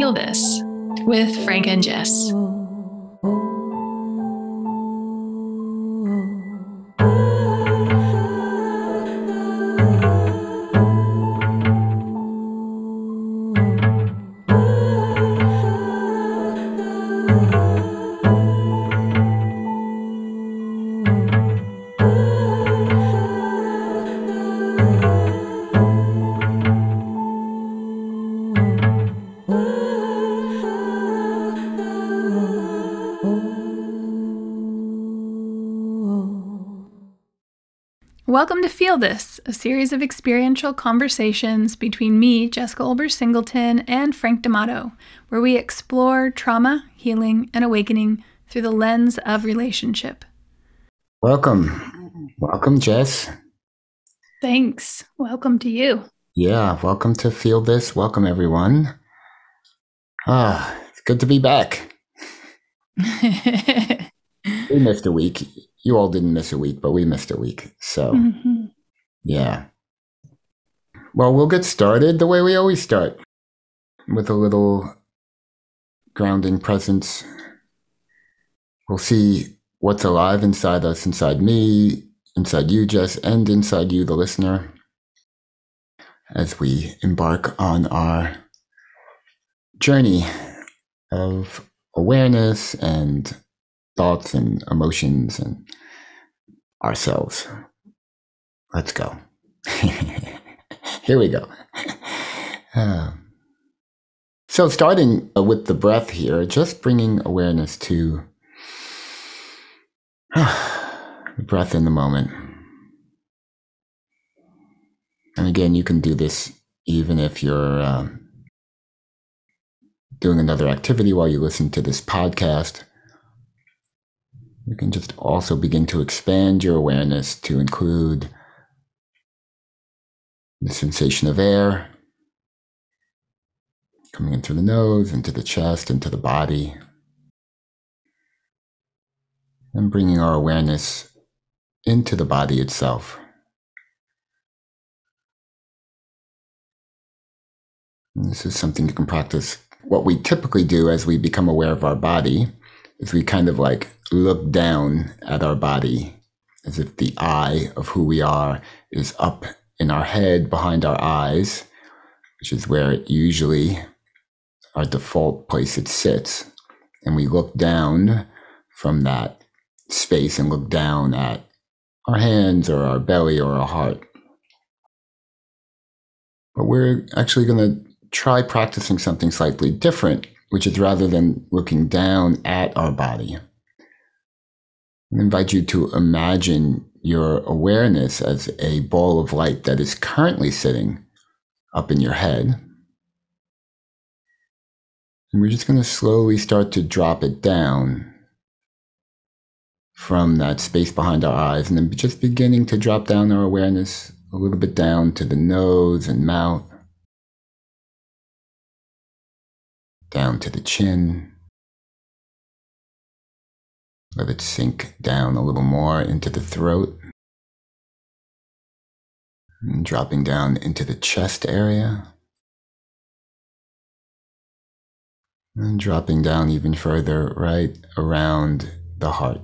Feel This with Frank and Jess. Welcome to Feel This, a series of experiential conversations between me, Jessica Olberz Singleton, and Frank D'Amato, where we explore trauma, healing, and awakening through the lens of relationship. Welcome. Welcome, Jess. Thanks. Welcome to you. Yeah, welcome to Feel This. Welcome, everyone. Ah, it's good to be back. we missed a week you all didn't miss a week, but we missed a week. So, mm-hmm. yeah. Well, we'll get started the way we always start with a little grounding presence. We'll see what's alive inside us, inside me, inside you, Jess, and inside you, the listener, as we embark on our journey of awareness and thoughts and emotions and ourselves. Let's go. Here we go. Uh, so, starting with the breath here, just bringing awareness to the breath in the moment. And again, you can do this even if you're um, doing another activity while you listen to this podcast. You can just also begin to expand your awareness to include the sensation of air coming in through the nose, into the chest, into the body, and bringing our awareness into the body itself. And this is something you can practice. What we typically do as we become aware of our body is we kind of like look down at our body as if the eye of who we are is up in our head behind our eyes, which is where it usually our default place it sits. And we look down from that space and look down at our hands or our belly or our heart. But we're actually going to try practicing something slightly different which is rather than looking down at our body. I invite you to imagine your awareness as a ball of light that is currently sitting up in your head. And we're just going to slowly start to drop it down from that space behind our eyes and then just beginning to drop down our awareness a little bit down to the nose and mouth. down to the chin. Let it sink down a little more into the throat. And dropping down into the chest area. And dropping down even further right around the heart.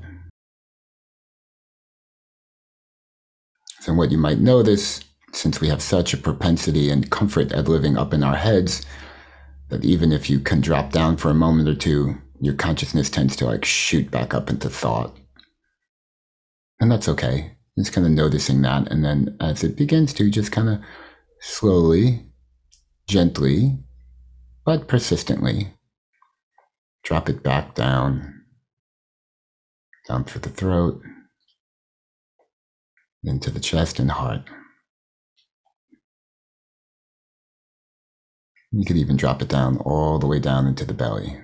So, what you might notice, since we have such a propensity and comfort at living up in our heads, that even if you can drop down for a moment or two, your consciousness tends to like shoot back up into thought. And that's okay. Just kind of noticing that. And then as it begins to, just kind of slowly, gently, but persistently drop it back down, down through the throat, into the chest and heart. You could even drop it down all the way down into the belly.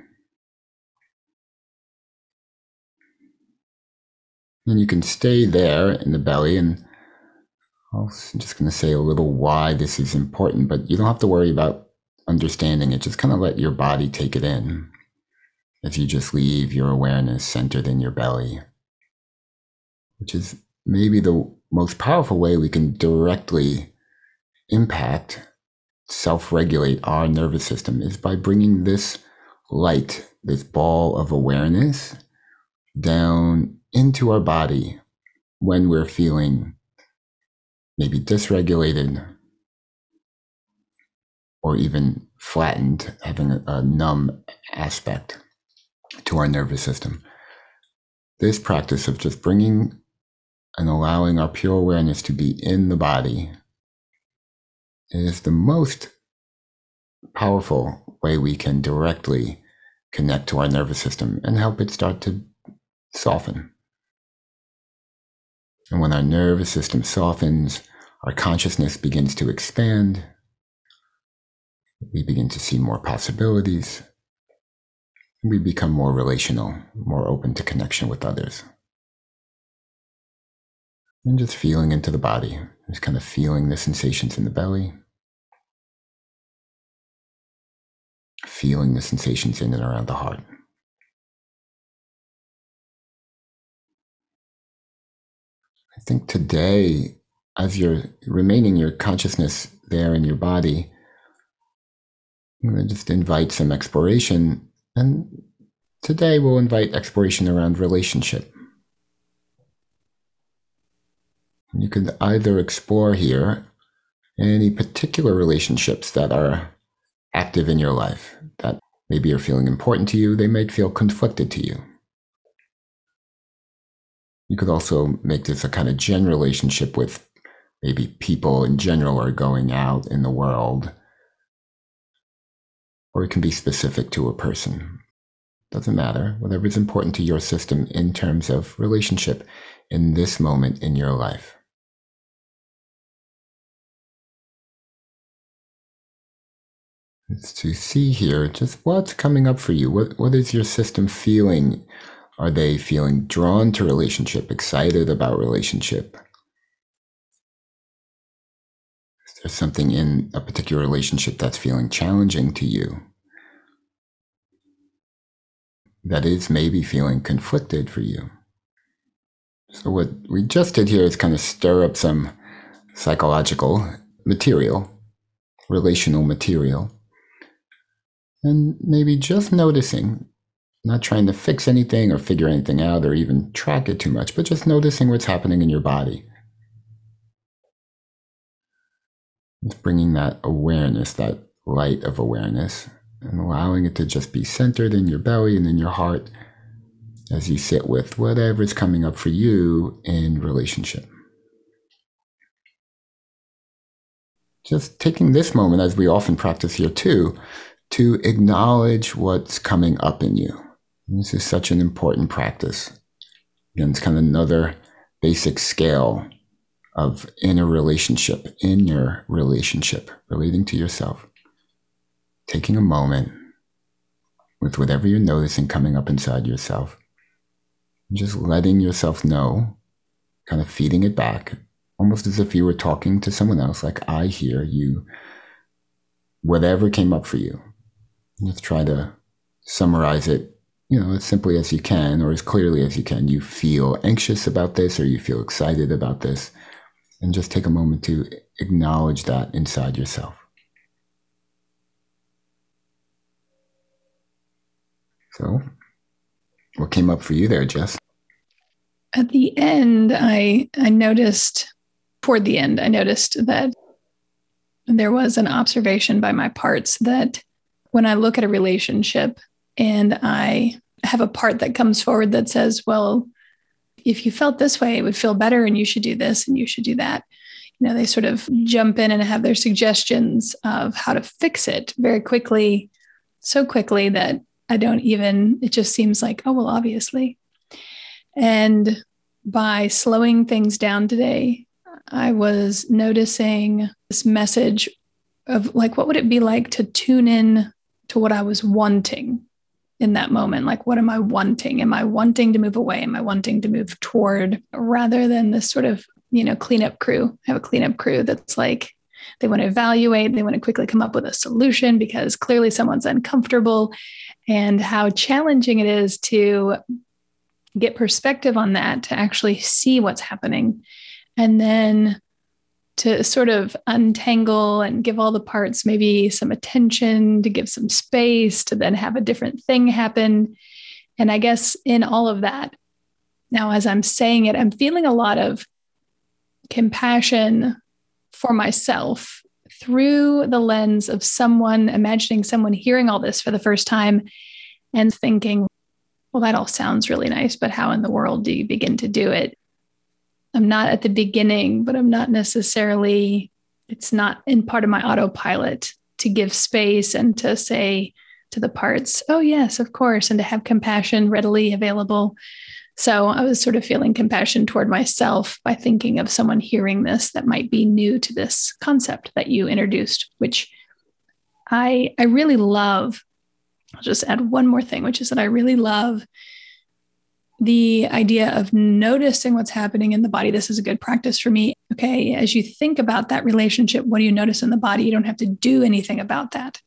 And you can stay there in the belly. And I'm just going to say a little why this is important, but you don't have to worry about understanding it. Just kind of let your body take it in If you just leave your awareness centered in your belly, which is maybe the most powerful way we can directly impact self regulate our nervous system is by bringing this light, this ball of awareness down into our body when we're feeling maybe dysregulated or even flattened, having a, a numb aspect to our nervous system. This practice of just bringing and allowing our pure awareness to be in the body is the most powerful way we can directly connect to our nervous system and help it start to soften. And when our nervous system softens, our consciousness begins to expand. We begin to see more possibilities. We become more relational, more open to connection with others. And just feeling into the body, just kind of feeling the sensations in the belly, feeling the sensations in and around the heart. I think today, as you're remaining your consciousness there in your body, I'm going to just invite some exploration. And today we'll invite exploration around relationship. You can either explore here any particular relationships that are active in your life that maybe are feeling important to you, they might feel conflicted to you. You could also make this a kind of general relationship with maybe people in general are going out in the world. Or it can be specific to a person. Doesn't matter. Whatever is important to your system in terms of relationship in this moment in your life. It's to see here just what's coming up for you. What what is your system feeling? Are they feeling drawn to relationship, excited about relationship? Is there something in a particular relationship that's feeling challenging to you? That is maybe feeling conflicted for you. So, what we just did here is kind of stir up some psychological material, relational material and maybe just noticing, not trying to fix anything or figure anything out or even track it too much, but just noticing what's happening in your body. It's bringing that awareness, that light of awareness, and allowing it to just be centered in your belly and in your heart as you sit with whatever is coming up for you in relationship. Just taking this moment, as we often practice here too, to acknowledge what's coming up in you. This is such an important practice. Again, it's kind of another basic scale of inner relationship, in your relationship, relating to yourself. Taking a moment with whatever you're noticing coming up inside yourself, just letting yourself know, kind of feeding it back, almost as if you were talking to someone else, like I hear you, whatever came up for you, Let's try to summarize it, you know, as simply as you can or as clearly as you can. You feel anxious about this or you feel excited about this. And just take a moment to acknowledge that inside yourself. So, what came up for you there, Jess? At the end, I I noticed toward the end, I noticed that there was an observation by my parts that when I look at a relationship and I have a part that comes forward that says, well, if you felt this way, it would feel better and you should do this and you should do that. You know, they sort of jump in and have their suggestions of how to fix it very quickly, so quickly that I don't even, it just seems like, oh, well, obviously. And by slowing things down today, I was noticing this message of like, what would it be like to tune in to what I was wanting in that moment. Like, what am I wanting? Am I wanting to move away? Am I wanting to move toward rather than this sort of, you know, cleanup crew? I have a cleanup crew that's like, they want to evaluate, they want to quickly come up with a solution because clearly someone's uncomfortable, and how challenging it is to get perspective on that, to actually see what's happening, and then to sort of untangle and give all the parts maybe some attention, to give some space, to then have a different thing happen. And I guess in all of that, now as I'm saying it, I'm feeling a lot of compassion for myself through the lens of someone imagining someone hearing all this for the first time and thinking, well, that all sounds really nice, but how in the world do you begin to do it? I'm not at the beginning, but I'm not necessarily, it's not in part of my autopilot to give space and to say to the parts, oh, yes, of course, and to have compassion readily available. So I was sort of feeling compassion toward myself by thinking of someone hearing this that might be new to this concept that you introduced, which I I really love. I'll just add one more thing, which is that I really love the idea of noticing what's happening in the body. This is a good practice for me. Okay, as you think about that relationship, what do you notice in the body? You don't have to do anything about that.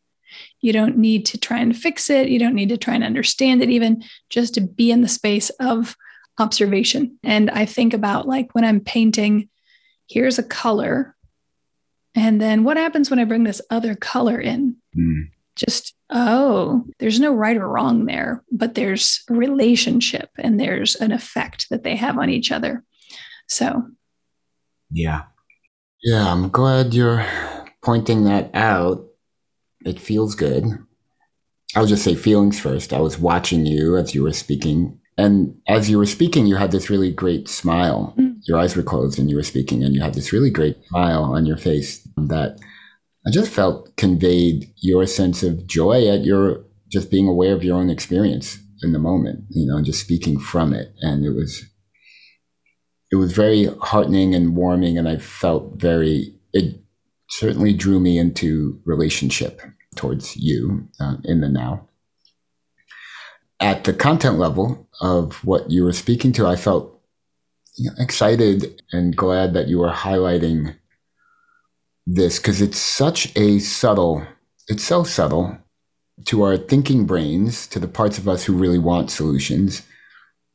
You don't need to try and fix it. You don't need to try and understand it, even just to be in the space of observation. And I think about like when I'm painting, here's a color. And then what happens when I bring this other color in? Mm. Just oh, there's no right or wrong there, but there's a relationship and there's an effect that they have on each other. So, yeah. Yeah, I'm glad you're pointing that out. It feels good. I'll just say feelings first. I was watching you as you were speaking. And as you were speaking, you had this really great smile. Mm. Your eyes were closed and you were speaking, and you had this really great smile on your face that I just felt conveyed your sense of joy at your just being aware of your own experience in the moment, you know, and just speaking from it. And it was, it was very heartening and warming. And I felt very, it certainly drew me into relationship towards you uh, in the now. At the content level of what you were speaking to, I felt you know, excited and glad that you were highlighting this because it's such a subtle, it's so subtle to our thinking brains, to the parts of us who really want solutions.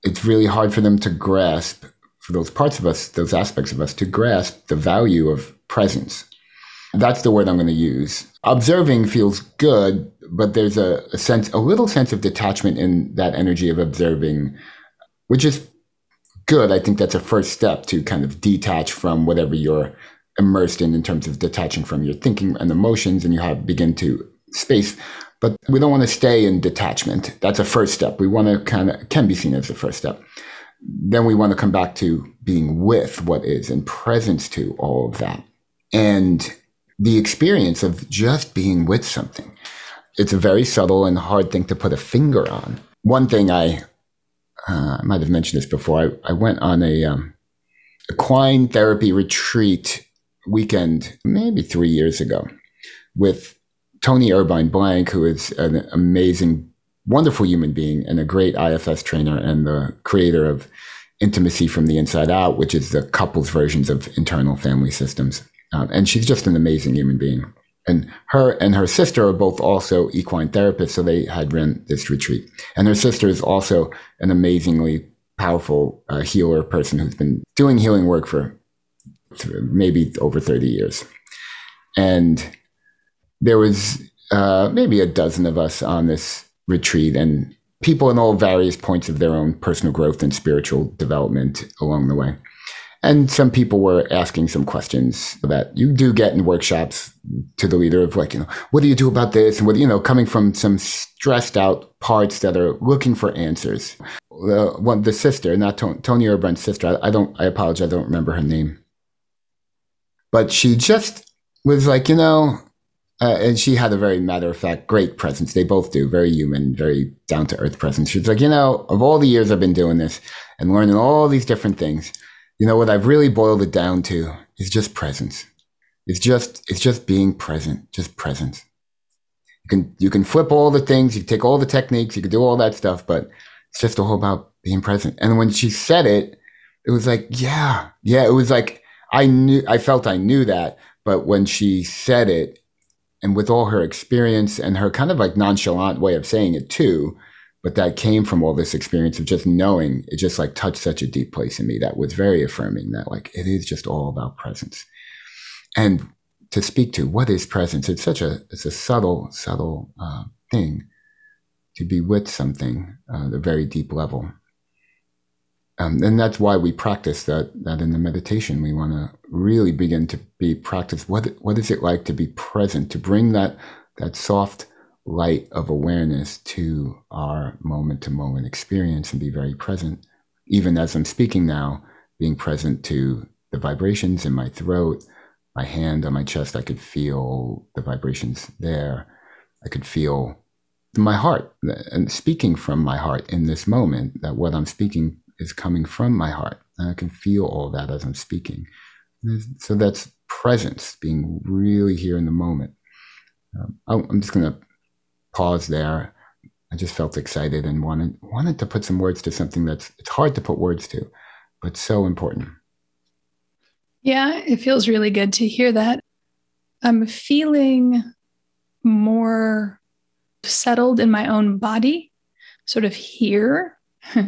It's really hard for them to grasp, for those parts of us, those aspects of us, to grasp the value of presence. That's the word I'm going to use. Observing feels good, but there's a, a sense, a little sense of detachment in that energy of observing, which is good. I think that's a first step to kind of detach from whatever you're immersed in in terms of detaching from your thinking and emotions and you have begin to space. But we don't want to stay in detachment. That's a first step. We want to kind of can be seen as the first step. Then we want to come back to being with what is and presence to all of that. And the experience of just being with something it's a very subtle and hard thing to put a finger on. One thing i uh, i might have mentioned this before. I, I went on a um, equine therapy retreat weekend, maybe three years ago, with Toni Herbine-Blank, who is an amazing, wonderful human being and a great IFS trainer and the creator of Intimacy from the Inside Out, which is the couples versions of internal family systems. Um, and she's just an amazing human being. And her and her sister are both also equine therapists, so they had run this retreat. And her sister is also an amazingly powerful uh, healer person who's been doing healing work for maybe over 30 years. And there was uh, maybe a dozen of us on this retreat and people in all various points of their own personal growth and spiritual development along the way. And some people were asking some questions that you do get in workshops to the leader of like, you know, what do you do about this? And what, you know, coming from some stressed out parts that are looking for answers. The one, the sister, not Toni, Herbine's sister, I, I don't, I apologize, I don't remember her name but she just was like, you know, uh, and she had a very matter of fact, great presence. They both do, very human, very down to earth presence. She's like, you know, of all the years I've been doing this and learning all these different things, you know, what I've really boiled it down to is just presence. It's just, it's just being present, just presence. You can, you can flip all the things, you take all the techniques, you can do all that stuff, but it's just all about being present. And when she said it, it was like, yeah, yeah, it was like, I knew, I felt I knew that, but when she said it, and with all her experience and her kind of like nonchalant way of saying it too, but that came from all this experience of just knowing it just like touched such a deep place in me that was very affirming that like it is just all about presence. and to speak to what is presence. It's such a it's a subtle subtle uh, thing to be with something uh, at a very deep level. Um, and that's why we practice that that in the meditation. We want to really begin to be practice. What what is it like to be present? To bring that that soft light of awareness to our moment to moment experience and be very present. Even as I'm speaking now, being present to the vibrations in my throat, my hand on my chest, I could feel the vibrations there. I could feel my heart and speaking from my heart in this moment that what I'm speaking is coming from my heart. And I can feel all that as I'm speaking. So that's presence, being really here in the moment. Um, I'm just going to pause there. I just felt excited and wanted wanted to put some words to something that's it's hard to put words to, but so important. Yeah, it feels really good to hear that. I'm feeling more settled in my own body, sort of here,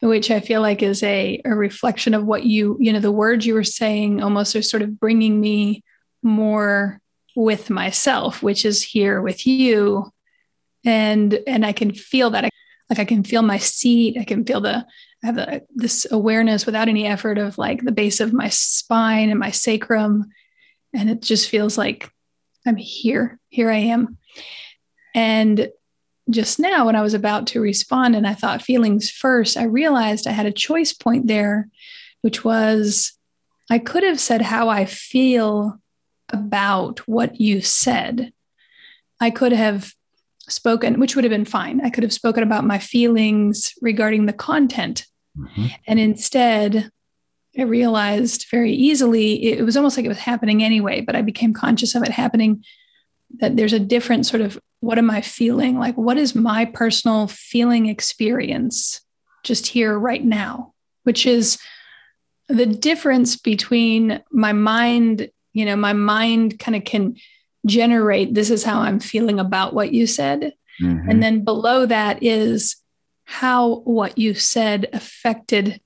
which I feel like is a, a reflection of what you, you know, the words you were saying almost are sort of bringing me more with myself, which is here with you. And and I can feel that. Like I can feel my seat. I can feel the I have the, this awareness without any effort of like the base of my spine and my sacrum. And it just feels like I'm here. Here I am. And just now, when I was about to respond and I thought feelings first, I realized I had a choice point there, which was I could have said how I feel about what you said. I could have spoken, which would have been fine. I could have spoken about my feelings regarding the content. Mm-hmm. And instead, I realized very easily it was almost like it was happening anyway, but I became conscious of it happening that there's a different sort of what am I feeling? Like, what is my personal feeling experience just here right now? Which is the difference between my mind, you know, my mind kind of can generate this is how I'm feeling about what you said. Mm-hmm. And then below that is how what you said affected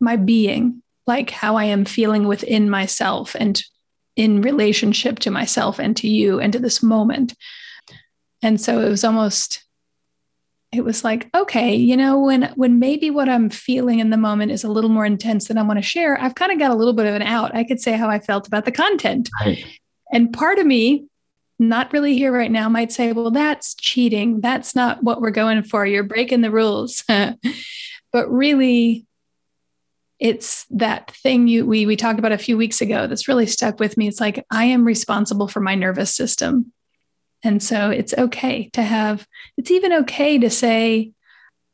my being, like how I am feeling within myself and in relationship to myself and to you and to this moment. And so it was almost it was like okay you know when when maybe what i'm feeling in the moment is a little more intense than i want to share i've kind of got a little bit of an out i could say how i felt about the content right. and part of me not really here right now might say well that's cheating that's not what we're going for you're breaking the rules but really it's that thing you we we talked about a few weeks ago that's really stuck with me. It's like I am responsible for my nervous system. And so it's okay to have it's even okay to say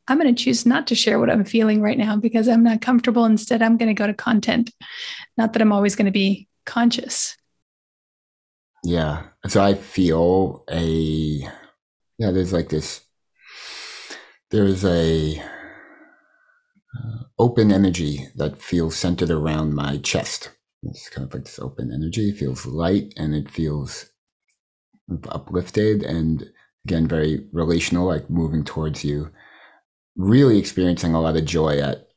I'm going to choose not to share what I'm feeling right now because I'm not comfortable. Instead, I'm going to go to content. Not that I'm always going to be conscious. Yeah. So I feel a, yeah, there's like this, there's a uh, open energy that feels centered around my chest. It's kind of like this open energy. It feels light and it feels uplifted and again very relational, like moving towards you. Really experiencing a lot of joy at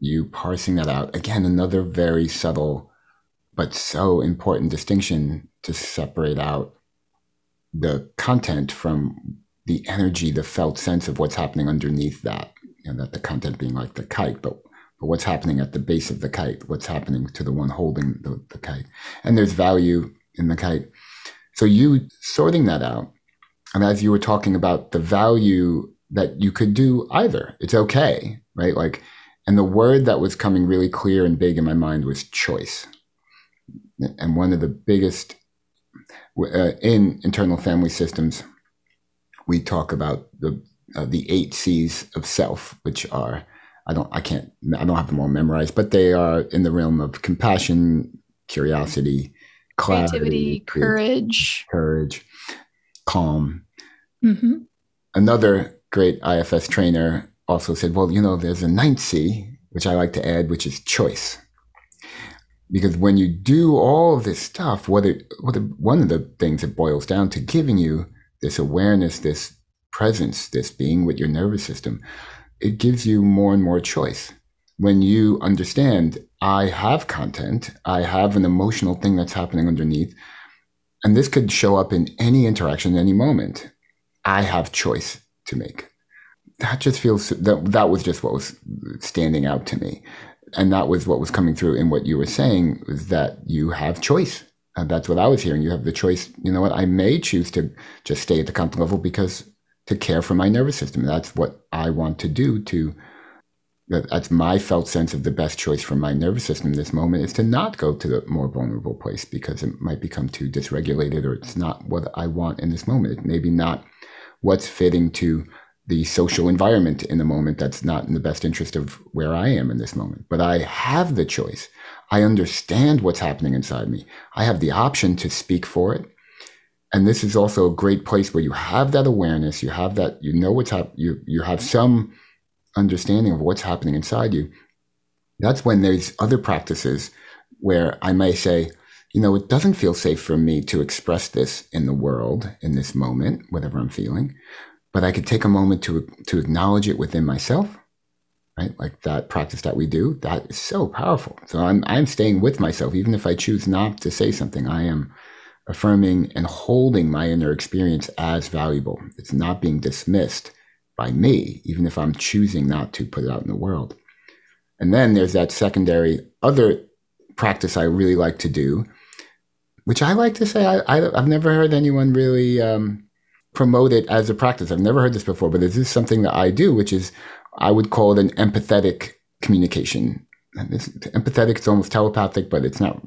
you parsing that out. Again, another very subtle but so important distinction to separate out the content from the energy, the felt sense of what's happening underneath that you know, that the content being like the kite, but but what's happening at the base of the kite, what's happening to the one holding the, the kite. And there's value in the kite. So you sorting that out, and as you were talking about the value that you could do either, it's okay, right? Like, and the word that was coming really clear and big in my mind was choice. And one of the biggest uh, in internal family systems, we talk about the uh, the eight C's of self, which are I don't I can't I don't have them all memorized, but they are in the realm of compassion, curiosity, clarity, creativity, courage, courage, calm. Mm-hmm. Another great IFS trainer also said, "Well, you know, there's a ninth C, which I like to add, which is choice." Because when you do all of this stuff, what it, what it, one of the things it boils down to giving you this awareness, this presence, this being with your nervous system, it gives you more and more choice. When you understand I have content, I have an emotional thing that's happening underneath, and this could show up in any interaction, any moment. I have choice to make. That just feels that that was just what was standing out to me, and that was what was coming through in what you were saying is that you have choice. And that's what I was hearing. You have the choice. You know what? I may choose to just stay at the comfort level because to care for my nervous system. That's what I want to do to that's my felt sense of the best choice for my nervous system in this moment is to not go to the more vulnerable place because it might become too dysregulated or it's not what I want in this moment. Maybe not what's fitting to the social environment in the moment that's not in the best interest of where I am in this moment. But I have the choice. I understand what's happening inside me. I have the option to speak for it and this is also a great place where you have that awareness you have that you know what's happening you you have some understanding of what's happening inside you that's when there's other practices where i may say you know it doesn't feel safe for me to express this in the world in this moment whatever i'm feeling but i could take a moment to to acknowledge it within myself right? Like that practice that we do that is so powerful. So i'm i'm staying with myself. Even if i choose not to say something i am affirming and holding my inner experience as valuable. It's not being dismissed by me, even if I'm choosing not to put it out in the world. And then there's that secondary other practice I really like to do, which I like to say I, have never heard anyone really um, promote it as a practice. I've never heard this before, but this is something that I do, which is I would call it an empathetic communication. And this, empathetic is almost telepathic, but it's not.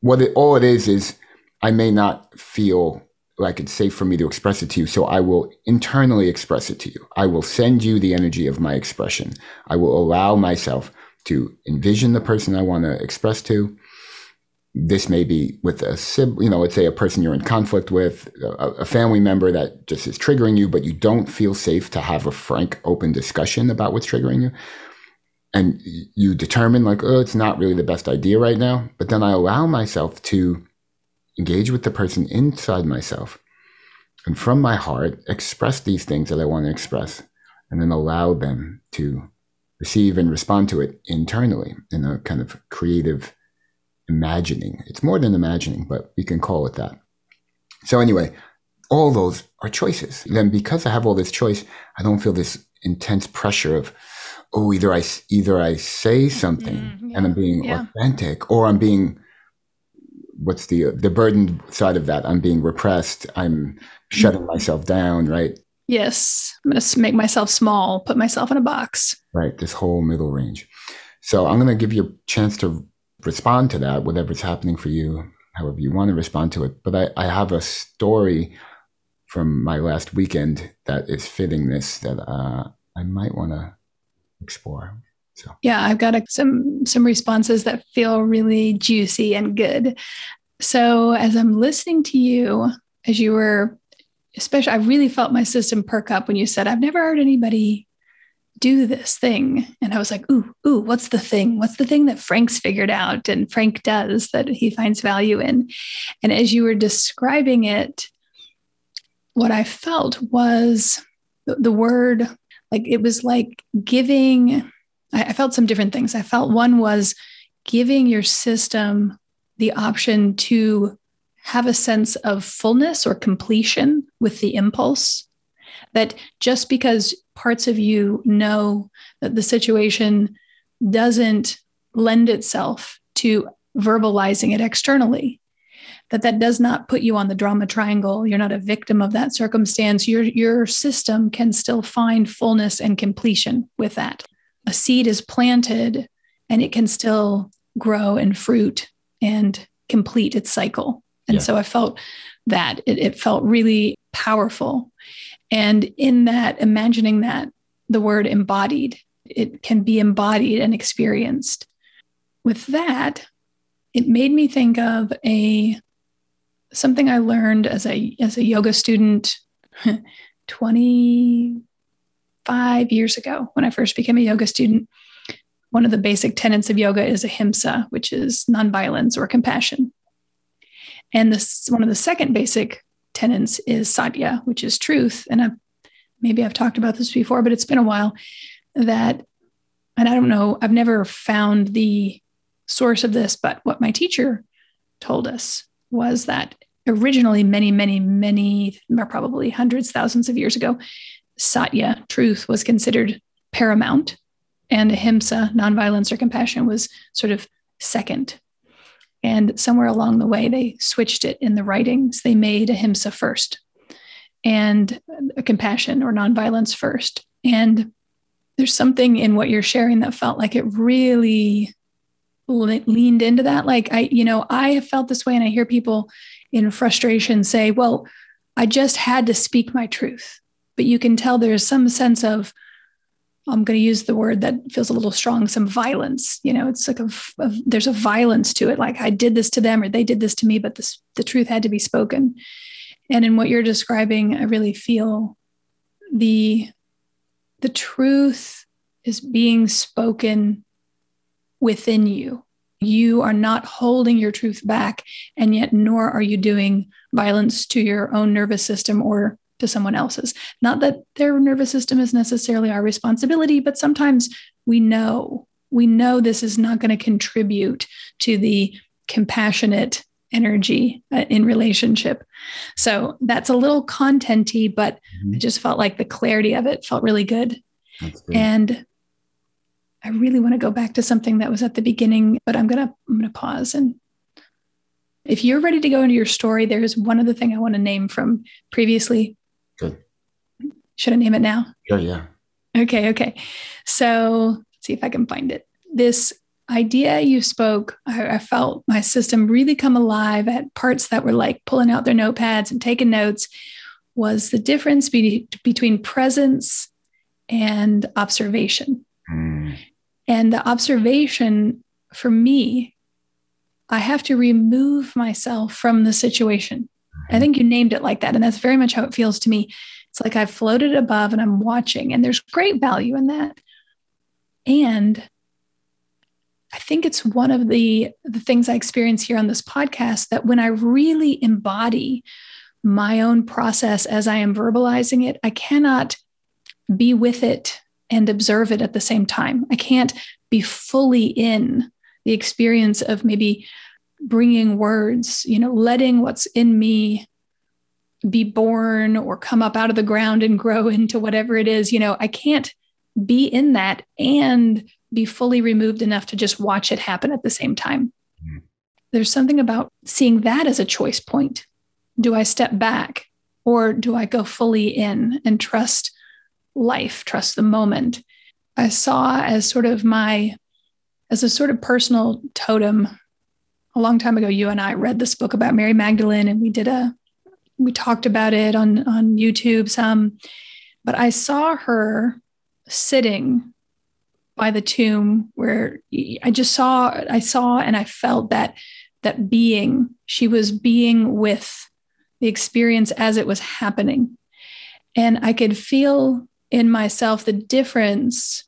What it all it is is I may not feel like it's safe for me to express it to you. So I will internally express it to you. I will send you the energy of my expression. I will allow myself to envision the person I want to express to. This may be with a sibling, you know, let's say a person you're in conflict with, a, a family member that just is triggering you, but you don't feel safe to have a frank, open discussion about what's triggering you. And you determine like, oh, it's not really the best idea right now. But then I allow myself to engage with the person inside myself, and from my heart, express these things that I want to express, and then allow them to receive and respond to it internally in a kind of creative imagining. It's more than imagining, but we can call it that. So, anyway, all those are choices. Then, because I have all this choice, I don't feel this intense pressure of, oh, either I either I say something mm, yeah. and I'm being yeah. authentic, or I'm being what's the the burden side of that? I'm being repressed. I'm shutting myself down, right? Yes, I'm going to make myself small, put myself in a box. Right, this whole middle range. So I'm going to give you a chance to respond to that, whatever's happening for you, however you want to respond to it. But I, I have a story from my last weekend that is fitting this that uh, I might want to explore. So yeah, I've got a, some some responses that feel really juicy and good. So as I'm listening to you, as you were, especially, I really felt my system perk up when you said, "I've never heard anybody do this thing," and I was like, "Ooh, ooh, what's the thing? What's the thing that Frank's figured out and Frank does that he finds value in?" And as you were describing it, what I felt was the, the word like it was like giving I, I felt some different things. I felt one was giving your system the option to have a sense of fullness or completion with the impulse. That just because parts of you know that the situation doesn't lend itself to verbalizing it externally, that that does not put you on the drama triangle. You're not a victim of that circumstance. Your, your system can still find fullness and completion with that a seed is planted and it can still grow and fruit and complete its cycle. And yeah. so I felt that it, it felt really powerful. And in that, imagining that the word embodied, it can be embodied and experienced. With that, it made me think of a something I learned as a as a yoga student 20 five years ago when I first became a yoga student. One of the basic tenets of yoga is ahimsa, which is nonviolence or compassion. And this one of the second basic tenets is satya, which is truth. And I've, maybe I've talked about this before, but it's been a while that, and I don't know, I've never found the source of this, but what my teacher told us was that originally, many, many, many, probably hundreds, thousands of years ago, satya, truth, was considered paramount, and ahimsa, nonviolence or compassion, was sort of second. And somewhere along the way, they switched it in the writings. They made ahimsa first and compassion or nonviolence first. And there's something in what you're sharing that felt like it really leaned into that. Like I, you know, I have felt this way, and I hear people in frustration say, well, I just had to speak my truth. But you can tell there's some sense of, I'm going to use the word that feels a little strong, some violence. You know, it's like a, a, there's a violence to it. Like I did this to them or they did this to me, but this, the truth had to be spoken. And in what you're describing, I really feel the the truth is being spoken within you. You are not holding your truth back, and yet, nor are you doing violence to your own nervous system or to someone else's. Not that their nervous system is necessarily our responsibility, but sometimes we know, we know this is not going to contribute to the compassionate energy uh, in relationship. So that's a little contenty, but mm-hmm. I just felt like the clarity of it felt really good. And I really want to go back to something that was at the beginning, but I'm gonna I'm gonna pause and if you're ready to go into your story, there's one other thing I want to name from previously. Good. Should I name it now? Sure, yeah. Okay, okay. So let's see if I can find it. This idea you spoke, I, I, felt my system really come alive at parts that were like pulling out their notepads and taking notes, was the difference be- between presence and observation. Mm. And the observation for me, I have to remove myself from the situation. I think you named it like that. And that's very much how it feels to me. It's like I've floated above and I'm watching, and there's great value in that. And I think it's one of the, the things I experience here on this podcast that when I really embody my own process as I am verbalizing it, I cannot be with it and observe it at the same time. I can't be fully in the experience of maybe bringing words, you know, letting what's in me be born or come up out of the ground and grow into whatever it is. You know, I can't be in that and be fully removed enough to just watch it happen at the same time. Mm-hmm. There's something about seeing that as a choice point. Do I step back or do I go fully in and trust life, trust the moment? I saw as sort of my, as a sort of personal totem. A long time ago, you and I read this book about Mary Magdalene, and we did a, we talked about it on on YouTube some, but I saw her sitting by the tomb where I just saw, I saw and I felt that that being, she was being with the experience as it was happening. And I could feel in myself the difference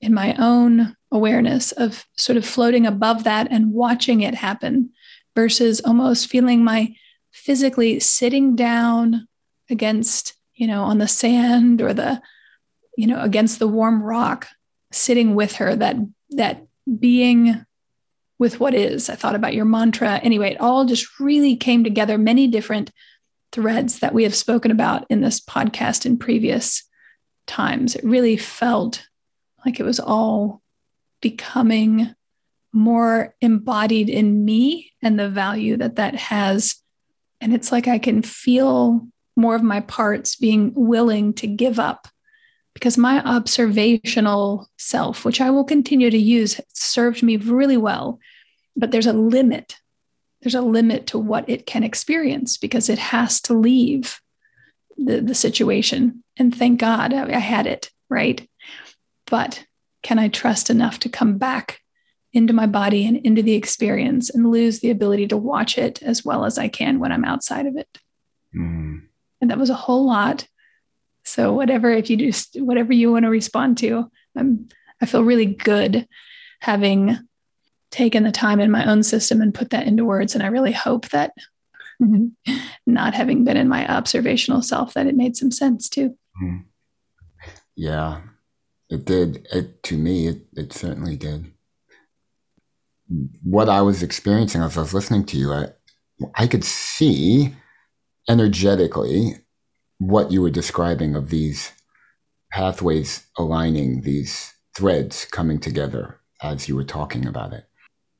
in my own awareness of sort of floating above that and watching it happen versus almost feeling my physically sitting down against, you know, on the sand or the, you know, against the warm rock sitting with her, that that being with what is. I thought about your mantra. Anyway, it all just really came together, many different threads that we have spoken about in this podcast in previous times. It really felt like it was all becoming more embodied in me and the value that that has. And it's like I can feel more of my parts being willing to give up because my observational self, which I will continue to use, served me really well. But there's a limit. There's a limit to what it can experience because it has to leave the, the situation. And thank God I, I had it, right? But can I trust enough to come back into my body and into the experience and lose the ability to watch it as well as I can when I'm outside of it? Mm. And that was a whole lot so whatever, if you just whatever you want to respond to, I'm I feel really good having taken the time in my own system and put that into words. And I really hope that not having been in my observational self, that it made some sense too. Mm. Yeah, it did. It to me, it it certainly did. what I was experiencing as I was listening to you, I, I could see energetically what you were describing of these pathways aligning, these threads coming together as you were talking about it.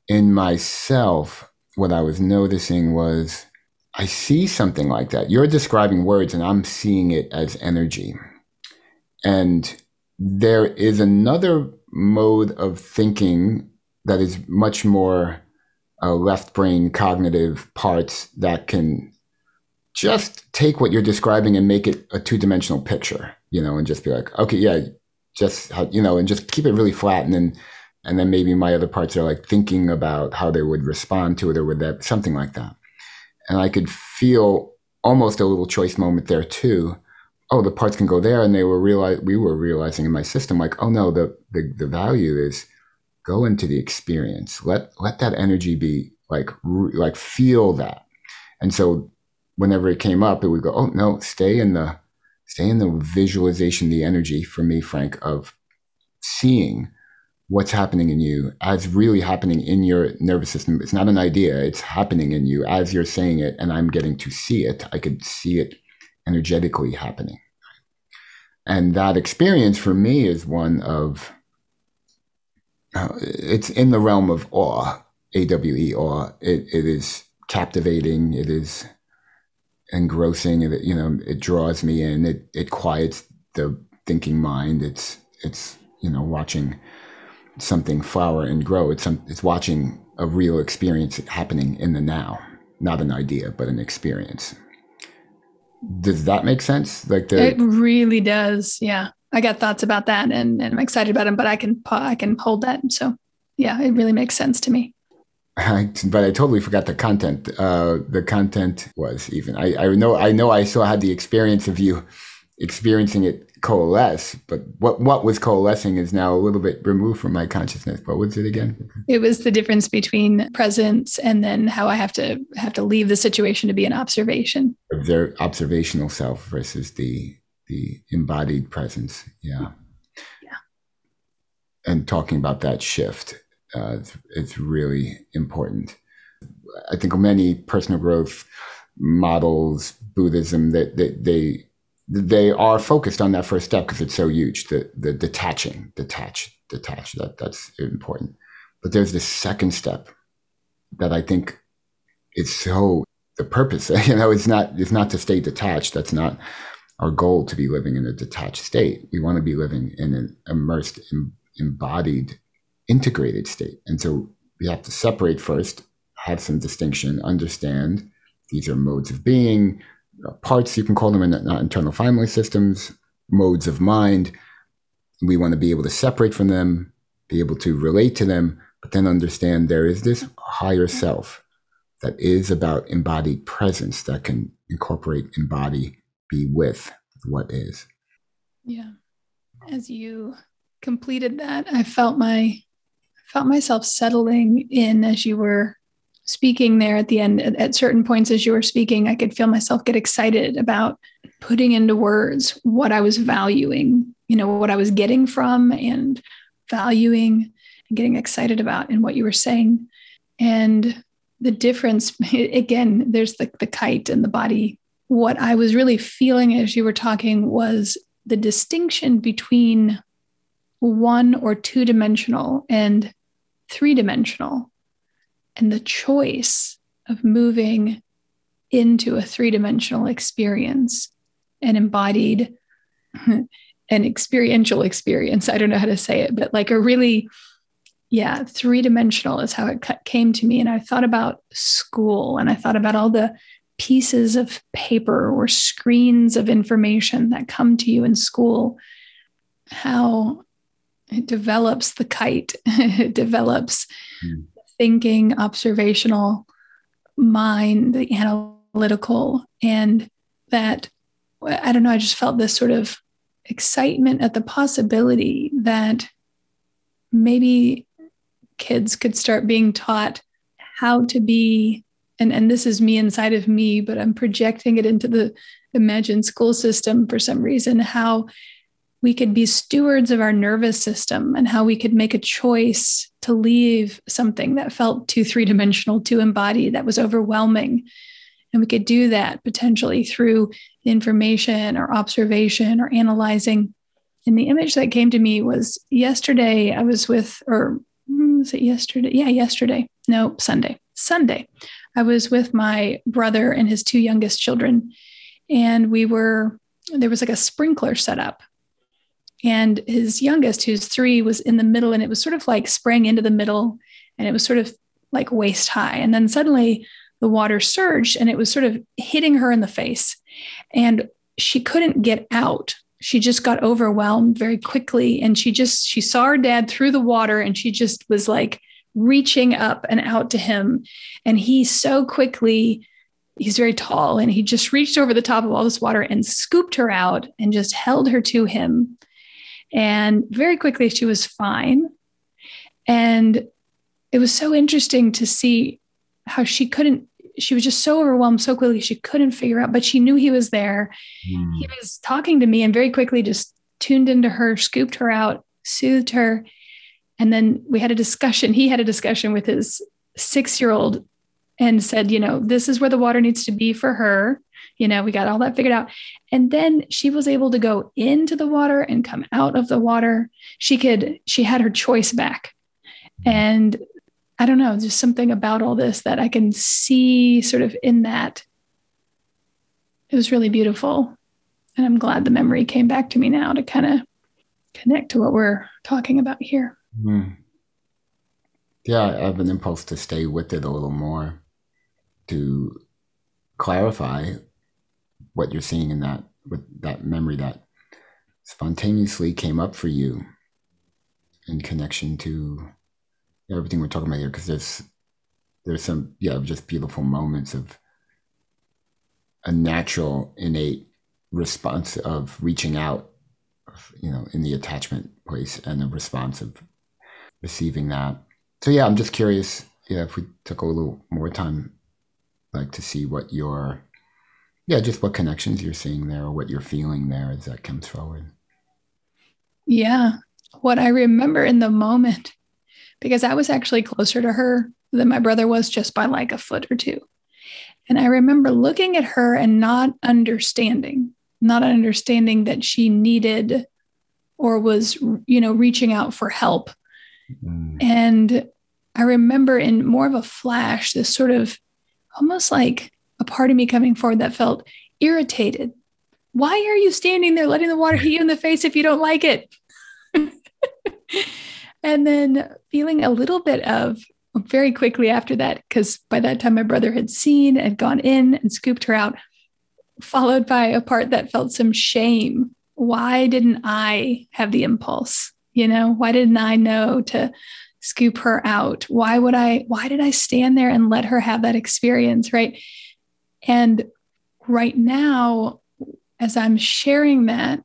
In myself, what I was noticing was I see something like that. You're describing words and I'm seeing it as energy. And there is another mode of thinking that is much more uh, left brain cognitive parts that can just take what you're describing and make it a two dimensional picture, you know, and just be like, okay, yeah, just you know, and just keep it really flat, and then and then maybe my other parts are like thinking about how they would respond to it or would that something like that, and I could feel almost a little choice moment there too. Oh, the parts can go there, and they were realize we were realizing in my system like, oh no, the the, the value is go into the experience. Let let that energy be like like feel that, and so whenever it came up, it would go, oh no, stay in the stay in the visualization, the energy for me, Frank, of seeing what's happening in you as really happening in your nervous system. It's not an idea, it's happening in you as you're saying it, and I'm getting to see it. I could see it energetically happening. And that experience for me is one of, uh, it's in the realm of awe, A W E awe. It, it is captivating. It is engrossing. It, you know, it draws me in. It it quiets the thinking mind. It's it's you know watching something flower and grow. It's some, it's watching a real experience happening in the now, not an idea, but an experience. Does that make sense? Like the it really does. Yeah, I got thoughts about that, and, and I'm excited about them. But I can I can hold that. So yeah, it really makes sense to me. I, but I totally forgot the content. Uh, the content was even. I, I know. I know. I still had the experience of you experiencing it coalesce. But what what was coalescing is now a little bit removed from my consciousness. What was it again? It was the difference between presence and then how I have to have to leave the situation to be an observation. Their observational self versus the the embodied presence. Yeah. Yeah. And talking about that shift uh, it's, it's really important. I think many personal growth models, Buddhism, that they, they they are focused on that first step because it's so huge. The the detaching, detach, detach. That that's important. But there's this second step that I think is so the purpose. You know, it's not it's not to stay detached. That's not our goal to be living in a detached state. We want to be living in an immersed, embodied integrated state. And so we have to separate first, have some distinction, understand these are modes of being, parts, you can call them in, not internal family systems, modes of mind. We want to be able to separate from them, be able to relate to them, but then understand there is this higher self that is about embodied presence that can incorporate, embody, be with what is. Yeah. As you completed that, I felt my felt myself settling in as you were speaking there at the end at, certain points as you were speaking i could feel myself get excited about putting into words what i was valuing you know what i was getting from and valuing and getting excited about in what you were saying. And the difference again there's the, the kite and the body. What i was really feeling as you were talking was the distinction between one or two dimensional and three dimensional and the choice of moving into a three dimensional experience, an embodied, an experiential experience. I don't know how to say it, but like a really, yeah, three dimensional is how it came to me. And I thought about school and I thought about all the pieces of paper or screens of information that come to you in school, how it develops the kite it develops mm. Thinking observational mind the analytical and that i don't know i just felt this sort of excitement at the possibility that maybe kids could start being taught how to be and, and this is me inside of me but i'm projecting it into the imagined school system for some reason how we could be stewards of our nervous system and how we could make a choice to leave something that felt too three dimensional, too embodied, that was overwhelming. And we could do that potentially through information or observation or analyzing. And the image that came to me was yesterday, I was with, or hmm, was it yesterday? Yeah, yesterday. No, Sunday. Sunday. I was with my brother and his two youngest children. And we were, there was like a sprinkler set up and his youngest, who's three, was in the middle and it was sort of like sprang into the middle and it was sort of like waist high. And then suddenly the water surged and it was sort of hitting her in the face. And she couldn't get out. She just got overwhelmed very quickly. And she just, she saw her dad through the water and she just was like reaching up and out to him. And he so quickly, he's very tall and he just reached over the top of all this water and scooped her out and just held her to him and very quickly, she was fine. And it was so interesting to see how she couldn't, she was just so overwhelmed so quickly, she couldn't figure out, but she knew he was there. Mm. He was talking to me and very quickly just tuned into her, scooped her out, soothed her. And then we had a discussion. He had a discussion with his six year old and said, you know, this is where the water needs to be for her you know, we got all that figured out. And then she was able to go into the water and come out of the water. She could, she had her choice back. And I don't know, just something about all this that I can see sort of in that. It was really beautiful. And I'm glad the memory came back to me now to kind of connect to what we're talking about here. Mm. Yeah, I have an impulse to stay with it a little more, to clarify what you're seeing in that with that memory that spontaneously came up for you in connection to everything we're talking about here. Because there's there's some yeah just beautiful moments of a natural innate response of reaching out you know in the attachment place and a response of receiving that. So yeah i'm just curious yeah if we took a little more time like to see what your yeah, just what connections you're seeing there or what you're feeling there as that comes forward. Yeah. What I remember in the moment, because I was actually closer to her than my brother was just by like a foot or two. And I remember looking at her and not understanding, not understanding that she needed or was, you know, reaching out for help. Mm. And I remember in more of a flash, this sort of almost like a part of me coming forward that felt irritated. Why are you standing there letting the water hit you in the face if you don't like it? and then feeling a little bit of very quickly after that, because by that time my brother had seen and gone in and scooped her out, followed by a part that felt some shame. Why didn't I have the impulse? You know, why didn't I know to scoop her out? Why would I, why did I stand there and let her have that experience? Right. And right now, as I'm sharing that,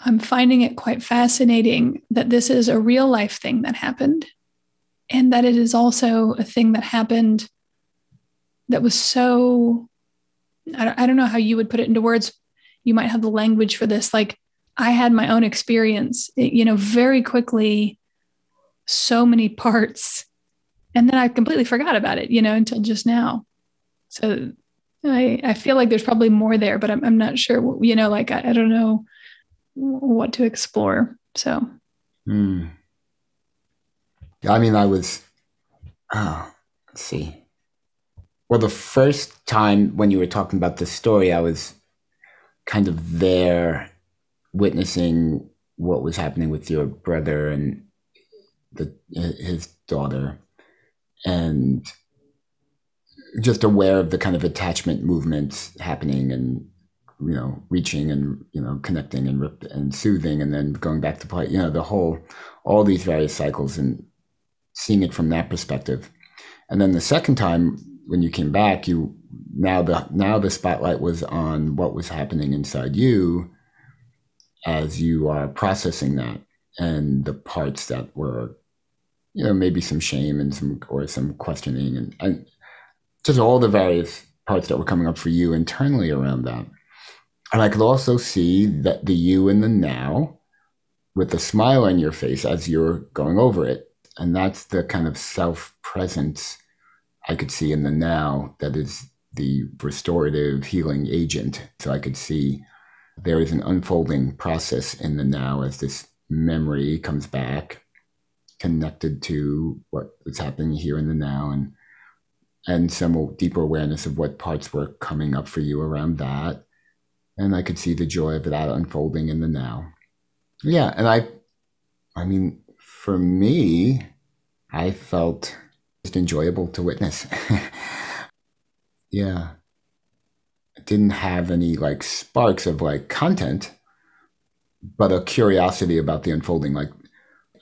I'm finding it quite fascinating that this is a real life thing that happened and that it is also a thing that happened that was so I don't know how you would put it into words. You might have the language for this. Like i had my own experience you know very quickly so many parts and then i completely forgot about it you know until just now. So I, I feel like there's probably more there, but I'm, I'm not sure, you know, like, I, I don't know what to explore. So, mm. I mean, I was, oh, let's see. Well, the first time when you were talking about the story, I was kind of there witnessing what was happening with your brother and the, his daughter. And just aware of the kind of attachment movements happening and you know reaching and you know connecting and and soothing and then going back to play you know the whole all these various cycles and seeing it from that perspective. And then the second time when you came back you now the now the spotlight was on what was happening inside you as you are processing that and the parts that were you know maybe some shame and some or some questioning and, and just all the various parts that were coming up for you internally around that. And I could also see that the you in the now with a smile on your face as you're going over it. And that's the kind of self presence I could see in the now that is the restorative healing agent. So I could see there is an unfolding process in the now as this memory comes back connected to what is happening here in the now and and some deeper awareness of what parts were coming up for you around that and i could see the joy of that unfolding in the now yeah and i i mean for me i felt just enjoyable to witness yeah it didn't have any like sparks of like content but a curiosity about the unfolding like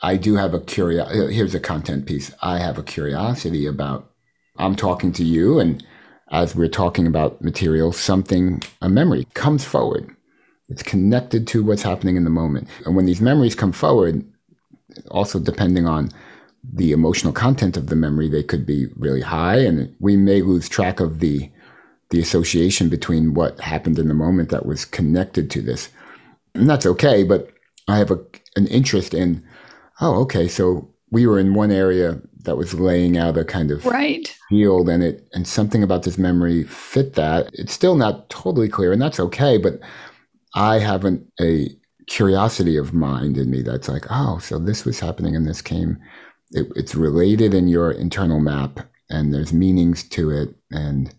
I do have a curiosity. Here's a content piece. I have a curiosity about. I'm talking to you, and as we're talking about material, something, a memory comes forward. It's connected to what's happening in the moment. And when these memories come forward, also depending on the emotional content of the memory, they could be really high, and we may lose track of the the association between what happened in the moment that was connected to this. And that's okay, but I have a, an interest in oh, okay, so we were in one area that was laying out a kind of right field and it and something about this memory fit that. It's still not totally clear, and that's okay, but I haven't a curiosity of mind in me that's like, oh, so this was happening and this came. It, it's related in your internal map, and there's meanings to it, and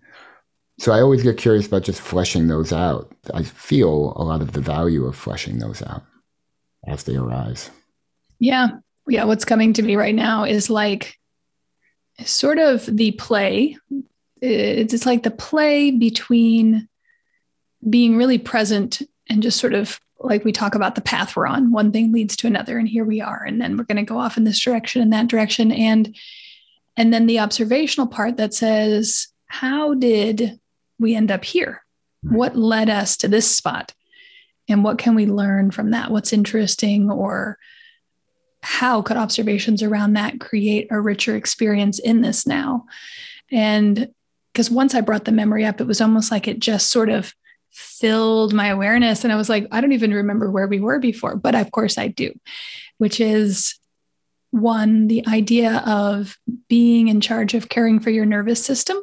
so I always get curious about just fleshing those out. I feel a lot of the value of fleshing those out as they arise. Yeah. Yeah. What's coming to me right now is like sort of the play. It's like the play between being really present and just sort of like we talk about the path we're on. One thing leads to another, and here we are. And then we're going to go off in this direction and that direction. And and then the observational part that says, how did we end up here? What led us to this spot? And what can we learn from that? What's interesting or how could observations around that create a richer experience in this now? And because once I brought the memory up, it was almost like it just sort of filled my awareness. And I was like, I don't even remember where we were before, but of course I do, which is one, the idea of being in charge of caring for your nervous system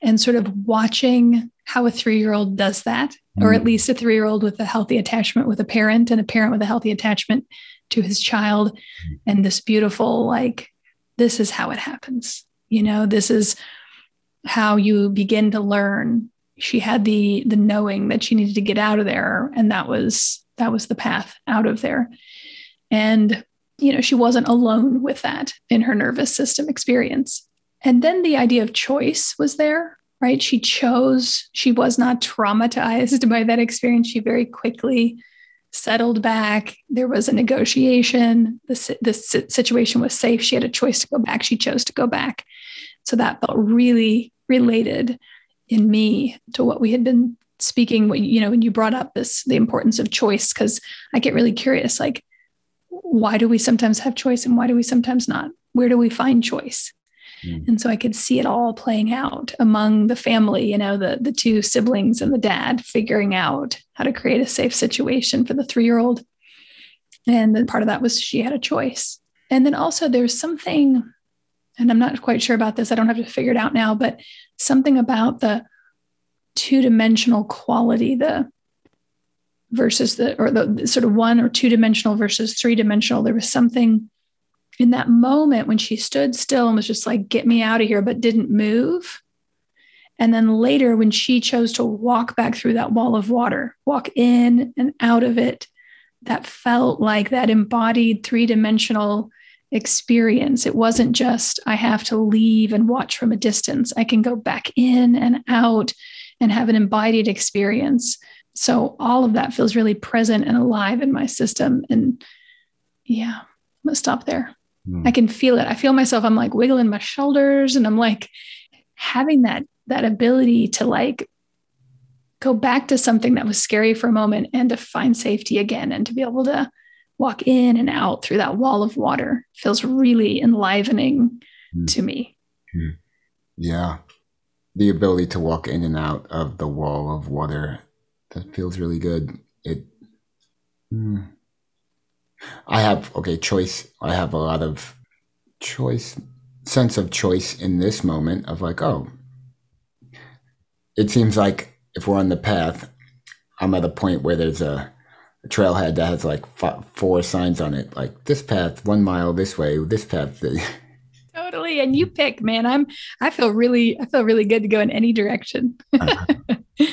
and sort of watching how a three year old does that, or at mm. least a three year old with a healthy attachment with a parent and a parent with a healthy attachment to his child and this beautiful like this is how it happens. You know this is how you begin to learn. She had the the knowing that she needed to get out of there and that was that was the path out of there. And you know she wasn't alone with that in her nervous system experience. And then the idea of choice was there right? She chose she was not traumatized by that experience. She very quickly settled back. There was a negotiation. The, the situation was safe. She had a choice to go back. She chose to go back. So that felt really related in me to what we had been speaking you know when you brought up this the importance of choice because i get really curious like why do we sometimes have choice and why do we sometimes not where do we find choice Mm. And so I could see it all playing out among the family, you know, the, the two siblings and the dad figuring out how to create a safe situation for the three year old. And then part of that was she had a choice. And then also there's something, and I'm not quite sure about this, I don't have to figure it out now, but something about the two dimensional quality, the versus the, or the sort of one or two dimensional versus three dimensional. There was something in that moment when she stood still and was just like, get me out of here, but didn't move. And then later, when she chose to walk back through that wall of water, walk in and out of it, that felt like that embodied three dimensional experience. It wasn't just, I have to leave and watch from a distance. I can go back in and out and have an embodied experience. So all of that feels really present and alive in my system. And yeah, I'm going to stop there. Mm. I can feel it. I feel myself. I'm like wiggling my shoulders and I'm like having that that ability to like go back to something that was scary for a moment and to find safety again and to be able to walk in and out through that wall of water feels really enlivening mm. to me. Mm. Yeah. The ability to walk in and out of the wall of water that feels really good. It. Mm, I have okay choice. I have a lot of choice, sense of choice in this moment of like, oh, it seems like if we're on the path, I'm at a point where there's a, a trailhead that has like f- four signs on it, like this path, one mile this way, this path. totally, and you pick, man. I'm. I feel really. I feel really good to go in any direction. uh-huh.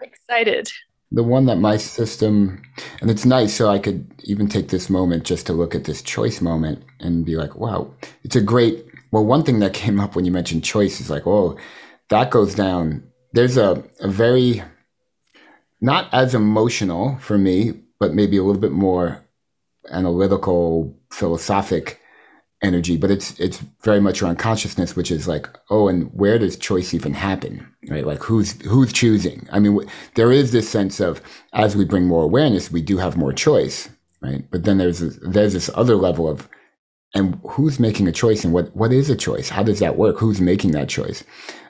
Excited the one that my system and it's nice so i could even take this moment just to look at this choice moment and be like wow it's a great well one thing that came up when you mentioned choice is like oh that goes down. There's a, a very not as emotional for me but maybe a little bit more analytical philosophic energy, but it's it's very much around consciousness, which is like, oh, and where does choice even happen, right? Like who's who's choosing? I mean, there is this sense of as we bring more awareness, we do have more choice, right? But then there's there's this other level of, and who's making a choice, and what what is a choice? How does that work? Who's making that choice?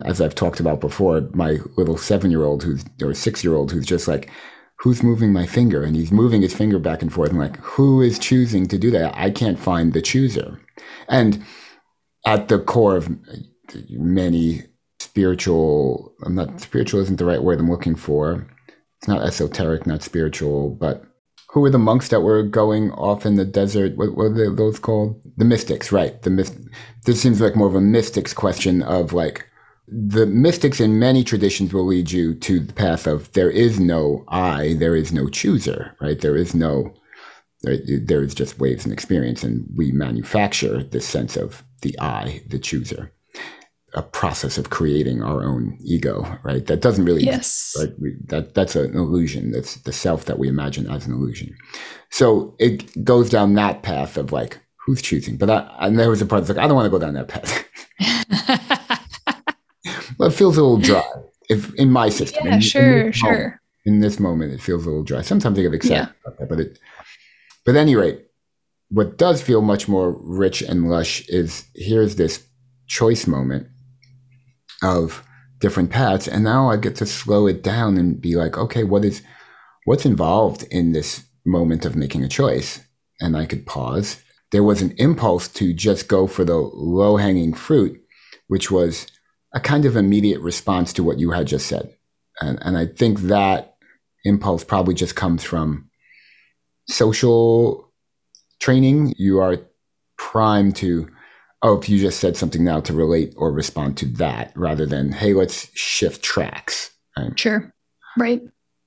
As I've talked about before, my little seven year old who's or six year old who's just like who's moving my finger? And he's moving his finger back and forth. I'm like, who is choosing to do that? I can't find the chooser. And at the core of many spiritual, I'm not, spiritual isn't the right word I'm looking for. It's not esoteric, not spiritual, but who were the monks that were going off in the desert? What, what are those called? The mystics, right? The myst- This seems like more of a mystics question of like, the mystics in many traditions will lead you to the path of there is no I, there is no chooser, right? There is no, there, there is just waves and experience, and we manufacture this sense of the I, the chooser, a process of creating our own ego, right? That doesn't really, yes, right? We, that that's an illusion. That's the self that we imagine as an illusion. So it goes down that path of like who's choosing. But I, and there was a part that's like I don't want to go down that path. Well, it feels a little dry if in my system. Yeah, in, sure, in sure. Moment, in this moment, it feels a little dry. Sometimes I get excited yeah. about that, but it. But at any rate, what does feel much more rich and lush is here's this choice moment of different paths, and now I get to slow it down and be like, okay, what is what's involved in this moment of making a choice? And I could pause. There was an impulse to just go for the low hanging fruit, which was a kind of immediate response to what you had just said. And, and I think that impulse probably just comes from social training. You are primed to, oh, if you just said something now to relate or respond to that rather than, hey, let's shift tracks. Right? Sure. Right.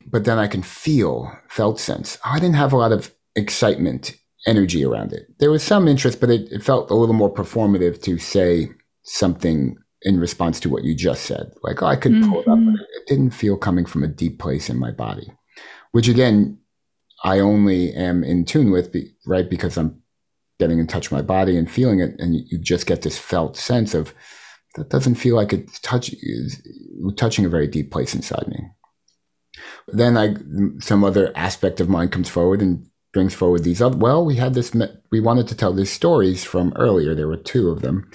But then I can feel, felt sense. Oh, I didn't have a lot of excitement, energy around it. There was some interest, but it, it felt a little more performative to say something in response to what you just said. Like, oh, I could mm-hmm. pull it up, but it didn't feel coming from a deep place in my body, which again, I only am in tune with, right? Because I'm getting in touch with my body and feeling it. And you just get this felt sense of that doesn't feel like it's touch, touching a very deep place inside me. Then I, some other aspect of mine comes forward and brings forward these other, well, we had this, we wanted to tell these stories from earlier. There were two of them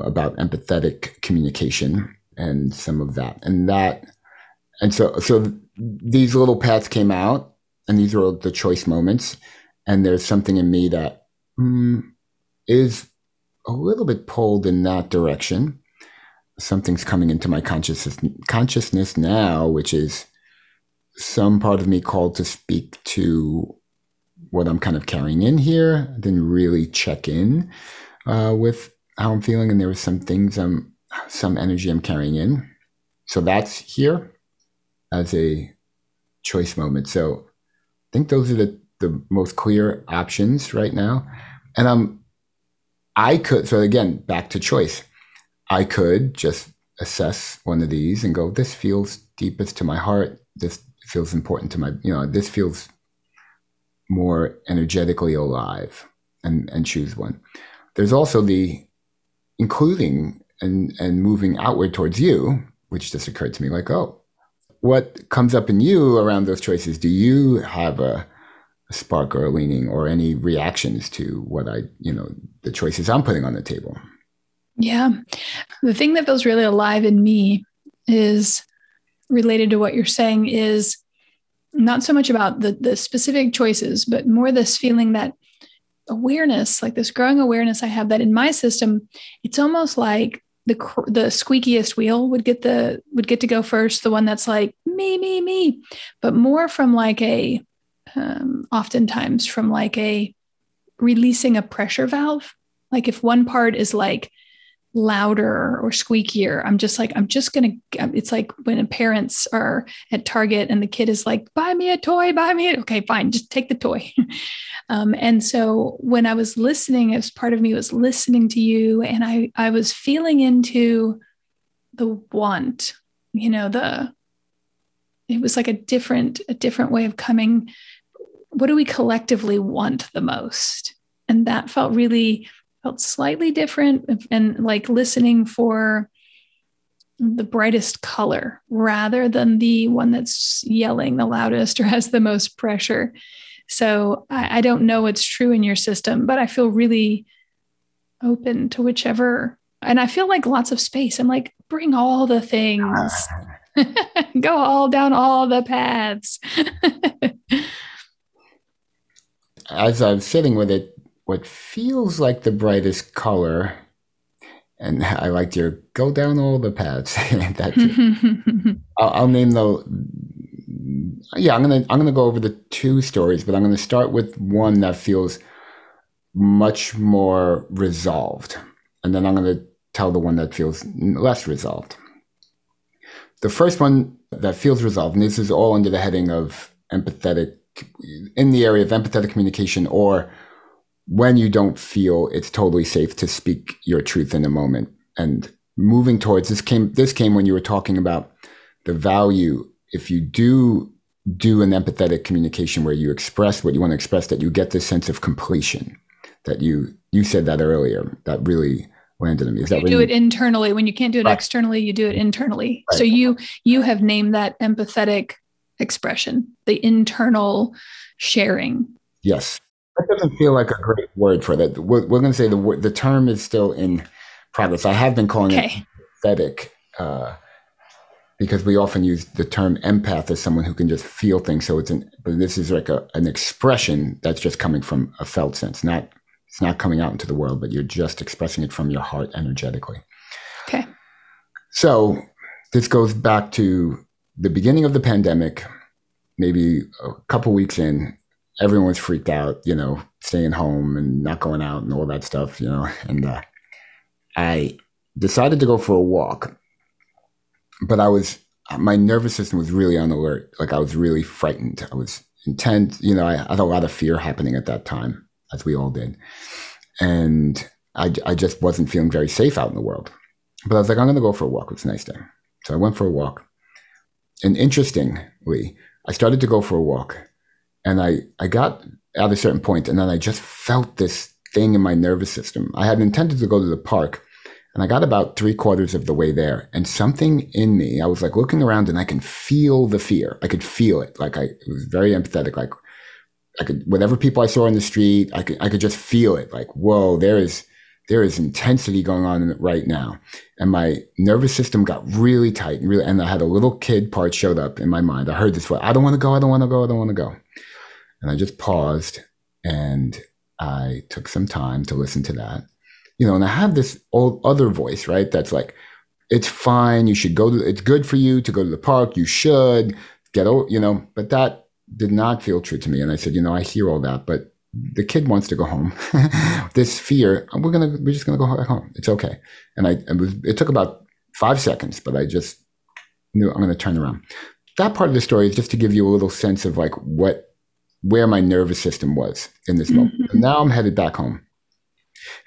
about empathetic communication and some of that. And that, and so, so these little paths came out and these were the choice moments. And there's something in me that mm, is a little bit pulled in that direction. Something's coming into my consciousness, consciousness now, which is some part of me called to speak to what I'm kind of carrying in here. Didn't really check in uh, with how I'm feeling, and there was some things I'm some energy I'm carrying in. So that's here as a choice moment. So I think those are the, the most clear options right now. And I'm I could so again back to choice. I could just assess one of these and go, this feels deepest to my heart. This feels important to my, you know, this feels more energetically alive and, and choose one. There's also the including and and moving outward towards you, which just occurred to me like, oh, what comes up in you around those choices? Do you have a, a spark or a leaning or any reactions to what I, you know, the choices I'm putting on the table? Yeah. The thing that feels really alive in me is related to what you're saying is not so much about the the specific choices, but more this feeling that awareness, like this growing awareness I have that in my system, it's almost like the the squeakiest wheel would get the would get to go first, the one that's like me me me, but more from like a um, oftentimes from like a releasing a pressure valve. Like if one part is like louder or squeakier. I'm just like, I'm just going to, it's like when parents are at Target and the kid is like, buy me a toy, buy me a, okay, fine, just take the toy. um, and so when I was listening, as part of me was listening to you and I, I was feeling into the want, you know, the, it was like a different, a different way of coming. What do we collectively want the most? And that felt really felt slightly different and like listening for the brightest color rather than the one that's yelling the loudest or has the most pressure. So I, I don't know what's true in your system, but I feel really open to whichever. And I feel like lots of space. I'm like, bring all the things, ah. go all down all the paths. As I'm sitting with it what feels like the brightest color. And I liked your go down all the paths. I'll, I'll, name the. Yeah, I'm gonna I'm gonna go over the two stories, but I'm gonna start with one that feels much more resolved, and then I'm gonna tell the one that feels less resolved. The first one that feels resolved, and this is all under the heading of empathetic, in the area of empathetic communication or when you don't feel it's totally safe to speak your truth in a moment. And moving towards this came this came when you were talking about the value. If you do do an empathetic communication where you express what you want to express that you get this sense of completion that you you said that earlier that really landed on me. Is that you do you, it internally when you can't do it right. externally you do it internally. Right. so you you have named that empathetic expression the internal sharing. Yes that doesn't feel like a great word for that. We're, we're going to say the the term is still in progress. I have been calling okay. it pathetic uh, because we often use the term empath as someone who can just feel things. So it's an, but this is like a, an expression that's just coming from a felt sense. Not it's not coming out into the world, but you're just expressing it from your heart energetically. Okay. So this goes back to the beginning of the pandemic, maybe a couple weeks in, everyone was freaked out, you know, staying home and not going out and all that stuff, you know. And uh, I decided to go for a walk, but I was my nervous system was really on alert. Like I was really frightened. I was intense. You know, I, I had a lot of fear happening at that time, as we all did, and I I just wasn't feeling very safe out in the world. But I was like, I'm going to go for a walk. It's a nice day, so I went for a walk. And interestingly, I started to go for a walk and I, I got at a certain point and then I just felt this thing in my nervous system. I had intended to go to the park and I got about three quarters of the way there and something in me, I was like looking around and I can feel the fear. I could feel it. Like I it was very empathetic. Like I could, whatever people I saw in the street, I could, I could just feel it. Like, whoa, there is, there is intensity going on right now. And my nervous system got really tight and really, and I had a little kid part showed up in my mind. I heard this. I don't want to go. I don't want to go. I don't want to go. And I just paused and I took some time to listen to that. You know, and I have this old other voice, right? That's like, it's fine. You should go to, it's good for you to go to the park. You should get, you know, but that did not feel true to me. And I said, you know, I hear all that, but the kid wants to go home. this fear, we're going to, we're just going to go home. It's okay. And I, it was, it took about five seconds, but I just knew I'm going to turn around. That part of the story is just to give you a little sense of like what where my nervous system was in this moment. Mm-hmm. Now I'm headed back home.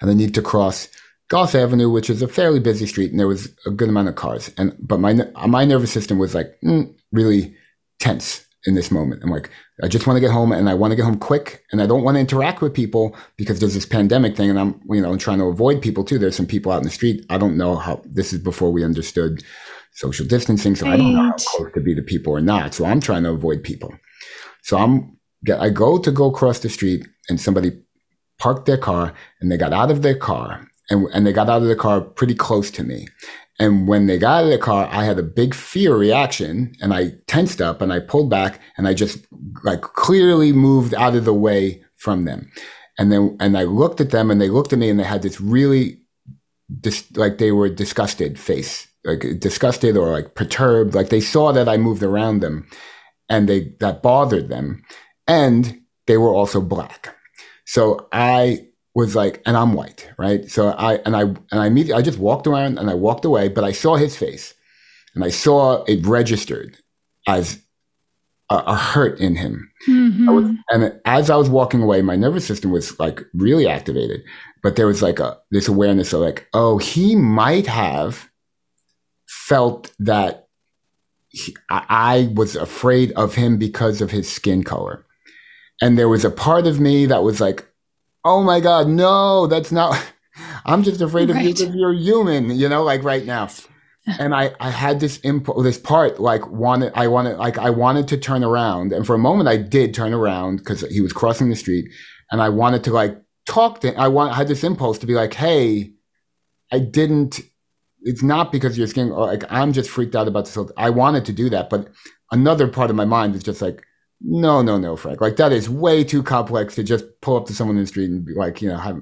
And I need to cross Goss Avenue, which is a fairly busy street, and there was a good amount of cars. And but my my nervous system was like mm, really tense in this moment. I'm like, I just want to get home, and I want to get home quick, and I don't want to interact with people because there's this pandemic thing, and I'm you know trying to avoid people too. There's some people out in the street. I don't know how this is before we understood social distancing, so right. I don't know how close to be to people or not. So I'm trying to avoid people. So I'm I go to go across the street and somebody parked their car and they got out of their car and, and they got out of the car pretty close to me. And when they got out of the car, I had a big fear reaction and I tensed up and I pulled back and I just like clearly moved out of the way from them. And then, and I looked at them and they looked at me and they had this really, dis- like they were disgusted face, like disgusted or like perturbed. Like they saw that I moved around them and they, that bothered them. And they were also black. So I was like, and I'm white, right? So I and I and I immediately I just walked around and I walked away, but I saw his face, and I saw it registered as a, a hurt in him. Mm-hmm. Was, and as I was walking away, my nervous system was like really activated, but there was like a this awareness of like, oh, he might have felt that he, I, I was afraid of him because of his skin color. And there was a part of me that was like, oh my God, no, that's not, I'm just afraid of right. you because you're human, you know, like right now. And I, I had this impulse, this part, like wanted, I wanted, like I wanted to turn around. And for a moment I did turn around because he was crossing the street and I wanted to like talk to him. I want, I had this impulse to be like, Hey, I didn't, it's not because you're skin, or like I'm just freaked out about this. I wanted to do that. But another part of my mind is just like, no, no, no, Frank. Like that is way too complex to just pull up to someone in the street and be like, you know, have,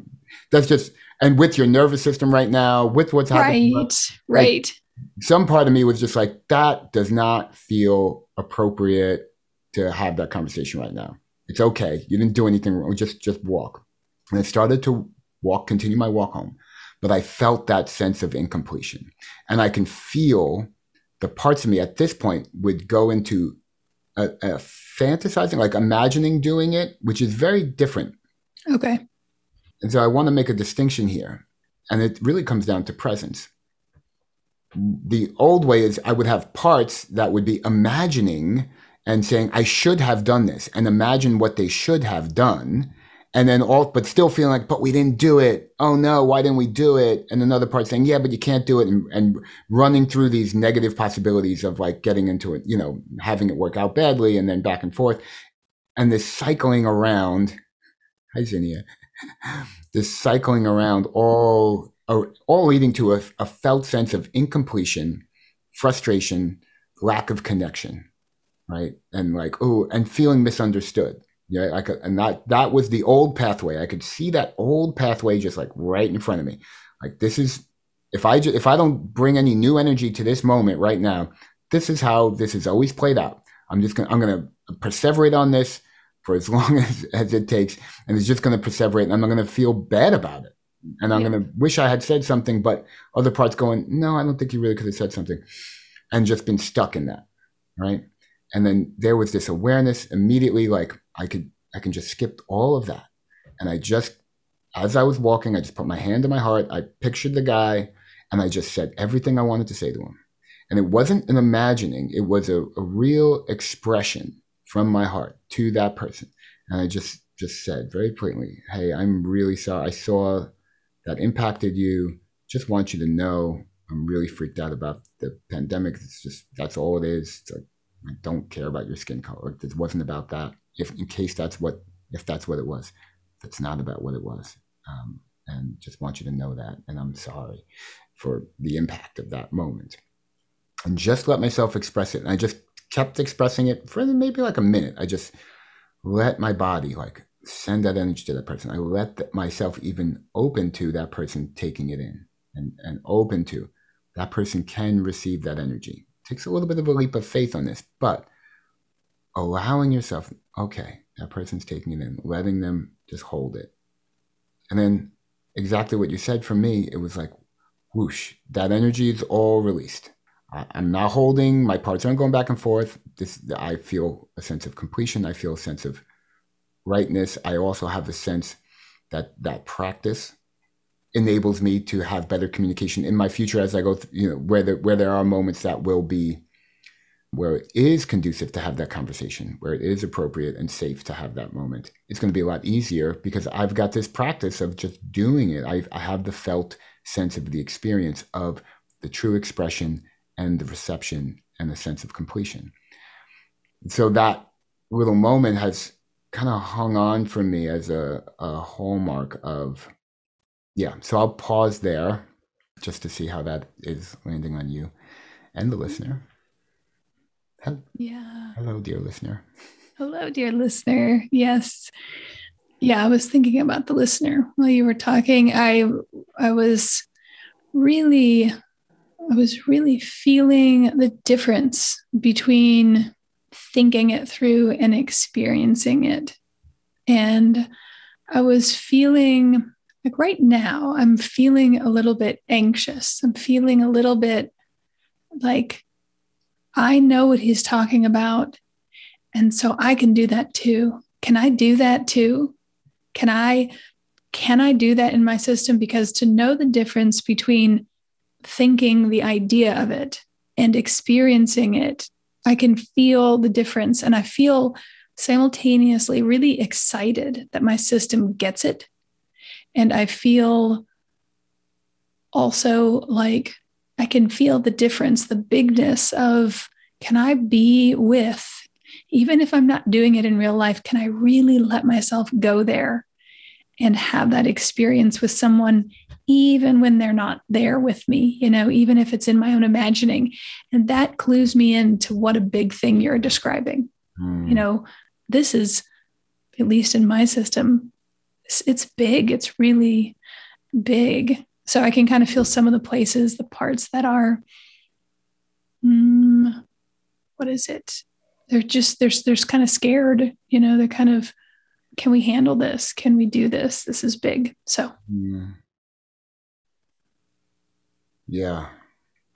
that's just and with your nervous system right now, with what's happening, right, right. some part of me was just like, that does not feel appropriate to have that conversation right now. It's okay. You didn't do anything wrong. Just just walk. And I started to walk, continue my walk home, but I felt that sense of incompletion, and I can feel the parts of me at this point would go into a, a fantasizing, like imagining doing it, which is very different. Okay. And so I want to make a distinction here. And it really comes down to presence. The old way is I would have parts that would be imagining and saying, I should have done this and imagine what they should have done and then all, but still feeling like, but we didn't do it. Oh no, why didn't we do it? And another part saying, yeah, but you can't do it, and, and running through these negative possibilities of like getting into it, you know, having it work out badly, and then back and forth, and this cycling around. Hi, Zinnia. this cycling around, all all leading to a, a felt sense of incompletion, frustration, lack of connection, right, and like oh, and feeling misunderstood yeah, I could, and that that was the old pathway. I could see that old pathway just like right in front of me. Like this is if I just, if I don't bring any new energy to this moment right now, this is how this has always played out. I'm just gonna I'm gonna perseverate on this for as long as, as it takes, and it's just gonna perseverate, and I'm gonna feel bad about it, and I'm yeah. gonna wish I had said something, but other parts going, no, I don't think you really could have said something, and just been stuck in that, right? And then there was this awareness immediately, like I could I can just skip all of that. And I just as I was walking, I just put my hand on my heart. I pictured the guy and I just said everything I wanted to say to him. And it wasn't an imagining, it was a, a real expression from my heart to that person. And I just just said very plainly, Hey, I'm really sorry. I saw that impacted you. Just want you to know I'm really freaked out about the pandemic. It's just that's all it is. Like, I don't care about your skin color. It wasn't about that if in case that's what if that's what it was. That's not about what it was. Um, and just want you to know that. And I'm sorry for the impact of that moment. And just let myself express it. And I just kept expressing it for maybe like a minute. I just let my body like send that energy to that person. I let the, myself even open to that person taking it in and, and open to that person can receive that energy. It takes a little bit of a leap of faith on this, but allowing yourself, okay, that person's taking it in, letting them just hold it. And then exactly what you said for me, it was like, whoosh, that energy is all released. I, am not holding, my parts aren't going back and forth. This I feel a sense of completion. I feel a sense of rightness. I also have a sense that that practice enables me to have better communication in my future as I go, th- you know, where there, where there are moments that will be where it is conducive to have that conversation, where it is appropriate and safe to have that moment, it's going to be a lot easier because I've got this practice of just doing it. I, I have the felt sense of the experience of the true expression and the reception and the sense of completion. So that little moment has kind of hung on for me as a, a hallmark of, yeah. So I'll pause there just to see how that is landing on you and the listener. Yeah. Hello, dear listener. Hello, dear listener. Yes. Yeah, I was thinking about the listener while you were talking. I I was really I was really feeling the difference between thinking it through and experiencing it. And I was feeling like right now, I'm feeling a little bit anxious. I'm feeling a little bit like I know what he's talking about. And so I can do that too. Can I do that too? Can I can I do that in my system because to know the difference between thinking the idea of it and experiencing it, I can feel the difference and I feel simultaneously really excited that my system gets it. And I feel also like I can feel the difference, the bigness of can I be with, even if I'm not doing it in real life, can I really let myself go there and have that experience with someone, even when they're not there with me, you know, even if it's in my own imagining? And that clues me into what a big thing you're describing. Mm. You know, this is, at least in my system, it's, it's big. It's really big. So I can kind of feel some of the places, the parts that are, mm, what is it? They're just, they're, they're kind of scared, you know, they're kind of, can we handle this? Can we do this? This is big. So, mm. yeah.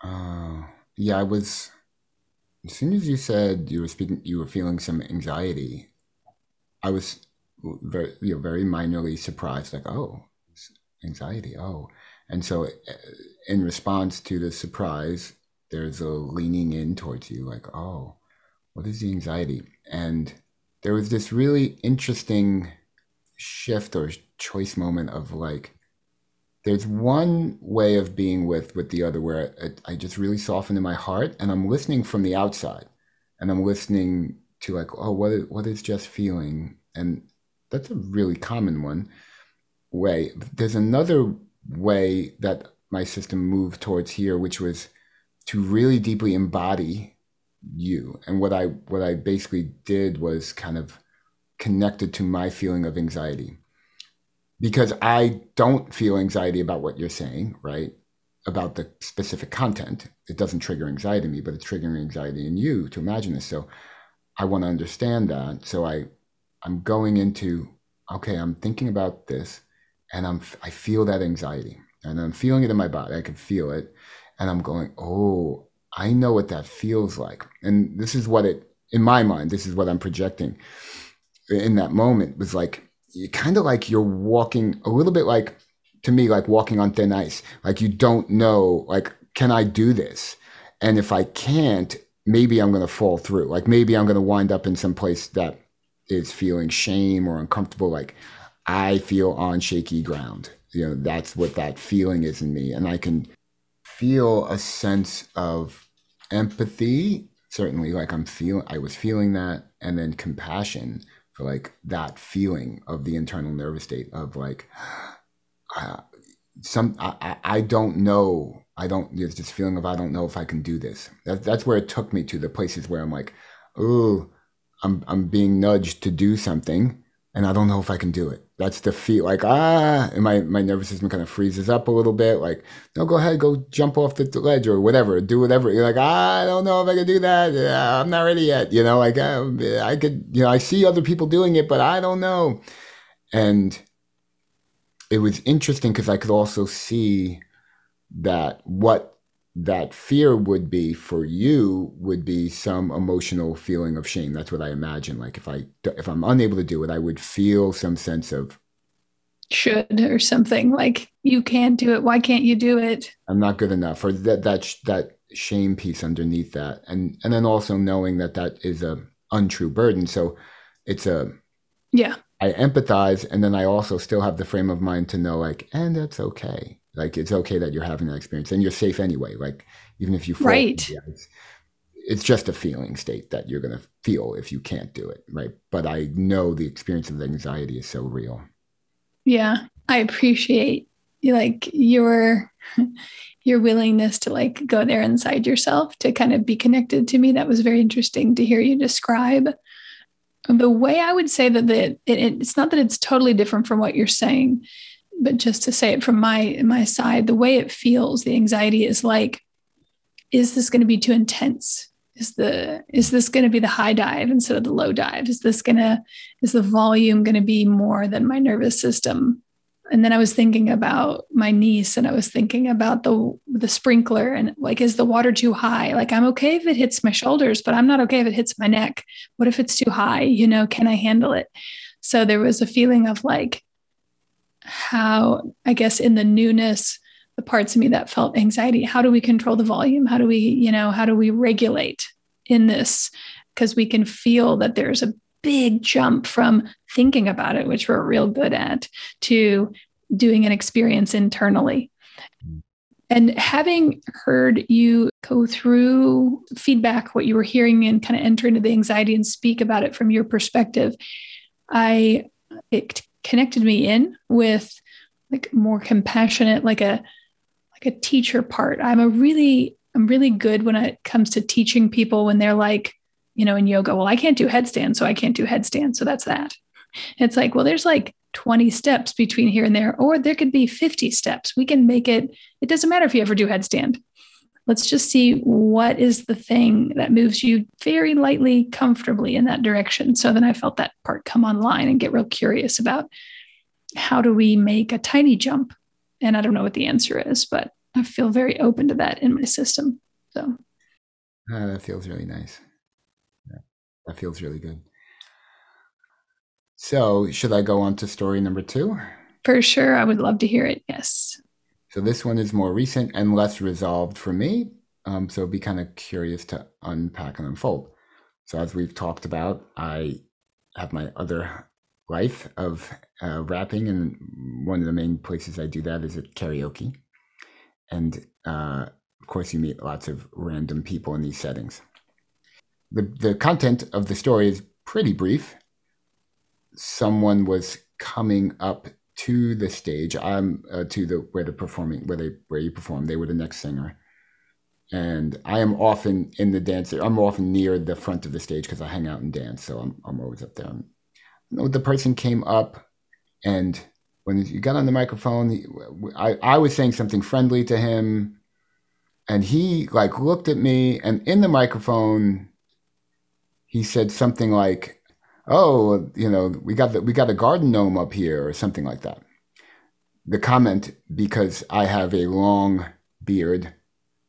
Uh, yeah, I was, as soon as you said you were speaking, you were feeling some anxiety, I was very, you know, very minorly surprised, like, oh, anxiety, oh. And so, uh, in response to the surprise, there's a leaning in towards you, like, oh, what is the anxiety? And there was this really interesting shift or choice moment of like, there's one way of being with with the other where I, I just really soften in my heart and I'm listening from the outside and I'm listening to like, oh, what is, what is just feeling? And that's a really common one way. There's another way that my system moved towards here, which was to really deeply embody you. And what I what I basically did was kind of connected to my feeling of anxiety. Because I don't feel anxiety about what you're saying, right? About the specific content. It doesn't trigger anxiety in me, but it's triggering anxiety in you to imagine this. So I want to understand that. So I I'm going into okay, I'm thinking about this and I'm I feel that anxiety and I'm feeling it in my body. I can feel it, and I'm going, oh, I know what that feels like, and this is what it in my mind. This is what I'm projecting in that moment was like kind of like you're walking a little bit like to me like walking on thin ice like you don't know like can i do this and if i can't maybe i'm going to fall through like maybe i'm going to wind up in some place that is feeling shame or uncomfortable like I feel on shaky ground. You know, that's what that feeling is in me. And I can feel a sense of empathy, certainly like I'm feeling, I was feeling that, and then compassion for like that feeling of the internal nervous state of like, uh, some, I, I don't know. I don't, there's this feeling of, I don't know if I can do this. That, that's where it took me to the places where I'm like, oh, I'm, I'm being nudged to do something and I don't know if I can do it that's the feel like ah and my my nervous system kind of freezes up a little bit like no go ahead go jump off the ledge or whatever do whatever. You're like ah, i don't know if i can do that. I'm not ready yet you know like uh, i could you know i see other people doing it but i don't know. And it was interesting because i could also see that what that fear would be for you would be some emotional feeling of shame. That's what i imagine. Like if i if i'm unable to do it i would feel some sense of should or something like you can't do it. Why can't you do it? I'm not good enough or that that that shame piece underneath that. And and then also knowing that that is a untrue burden. So it's a yeah. I empathize and then i also still have the frame of mind to know like and that's okay like it's okay that you're having that experience and you're safe anyway. Like even if you fall, right. Yeah, it's, it's just a feeling state that you're going to feel if you can't do it. Right. But I know the experience of anxiety is so real. Yeah. I appreciate like your your willingness to like go there inside yourself to kind of be connected to me that was very interesting to hear you describe the way i would say that the, it, it's not that it's totally different from what you're saying but just to say it from my my side the way it feels the anxiety is like is this going to be too intense? Is the is this going to be the high dive instead of the low dive? Is this to is the volume going to be more than my nervous system? And then i was thinking about my niece and i was thinking about the the sprinkler and like is the water too high? Like i'm okay if it hits my shoulders but i'm not okay if it hits my neck. What if it's too high? You know can i handle it? So there was a feeling of like how i guess in the newness the parts of me that felt anxiety how do we control the volume? How do we you know how do we regulate in this? Because we can feel that there's a big jump from thinking about it which we're real good at to doing an experience internally. Mm. And having heard you go through feedback what you were hearing and kind of enter into the anxiety and speak about it from your perspective i it connected me in with like more compassionate like a like a teacher part. I'm a really I'm really good when it comes to teaching people when they're like, you know, in yoga, well, I can't do headstand, so I can't do headstand. So that's that. It's like, well, there's like 20 steps between here and there, or there could be 50 steps. We can make it, it doesn't matter if you ever do headstand. Let's just see what is the thing that moves you very lightly, comfortably in that direction. So then I felt that part come online and get real curious about how do we make a tiny jump and I don't know what the answer is, but I feel very open to that in my system. So uh, that feels really nice. Yeah, that feels really good. So, should I go on to story number two? For sure. I would love to hear it. Yes. So, this one is more recent and less resolved for me. Um, so, be kind of curious to unpack and unfold. So, as we've talked about, I have my other life of uh, rapping, and one of the main places I do that is at karaoke. And uh, of course, you meet lots of random people in these settings. The, the content of the story is pretty brief. Someone was coming up to the stage. I'm uh, to the where the performing where they where you perform. They were the next singer, and I am often in the dance. I'm often near the front of the stage because I hang out and dance. So I'm I'm always up there the person came up and when you got on the microphone, I, I was saying something friendly to him and he like looked at me and in the microphone, he said something like, oh, you know, we got the, we got a garden gnome up here or something like that. The comment because I have a long beard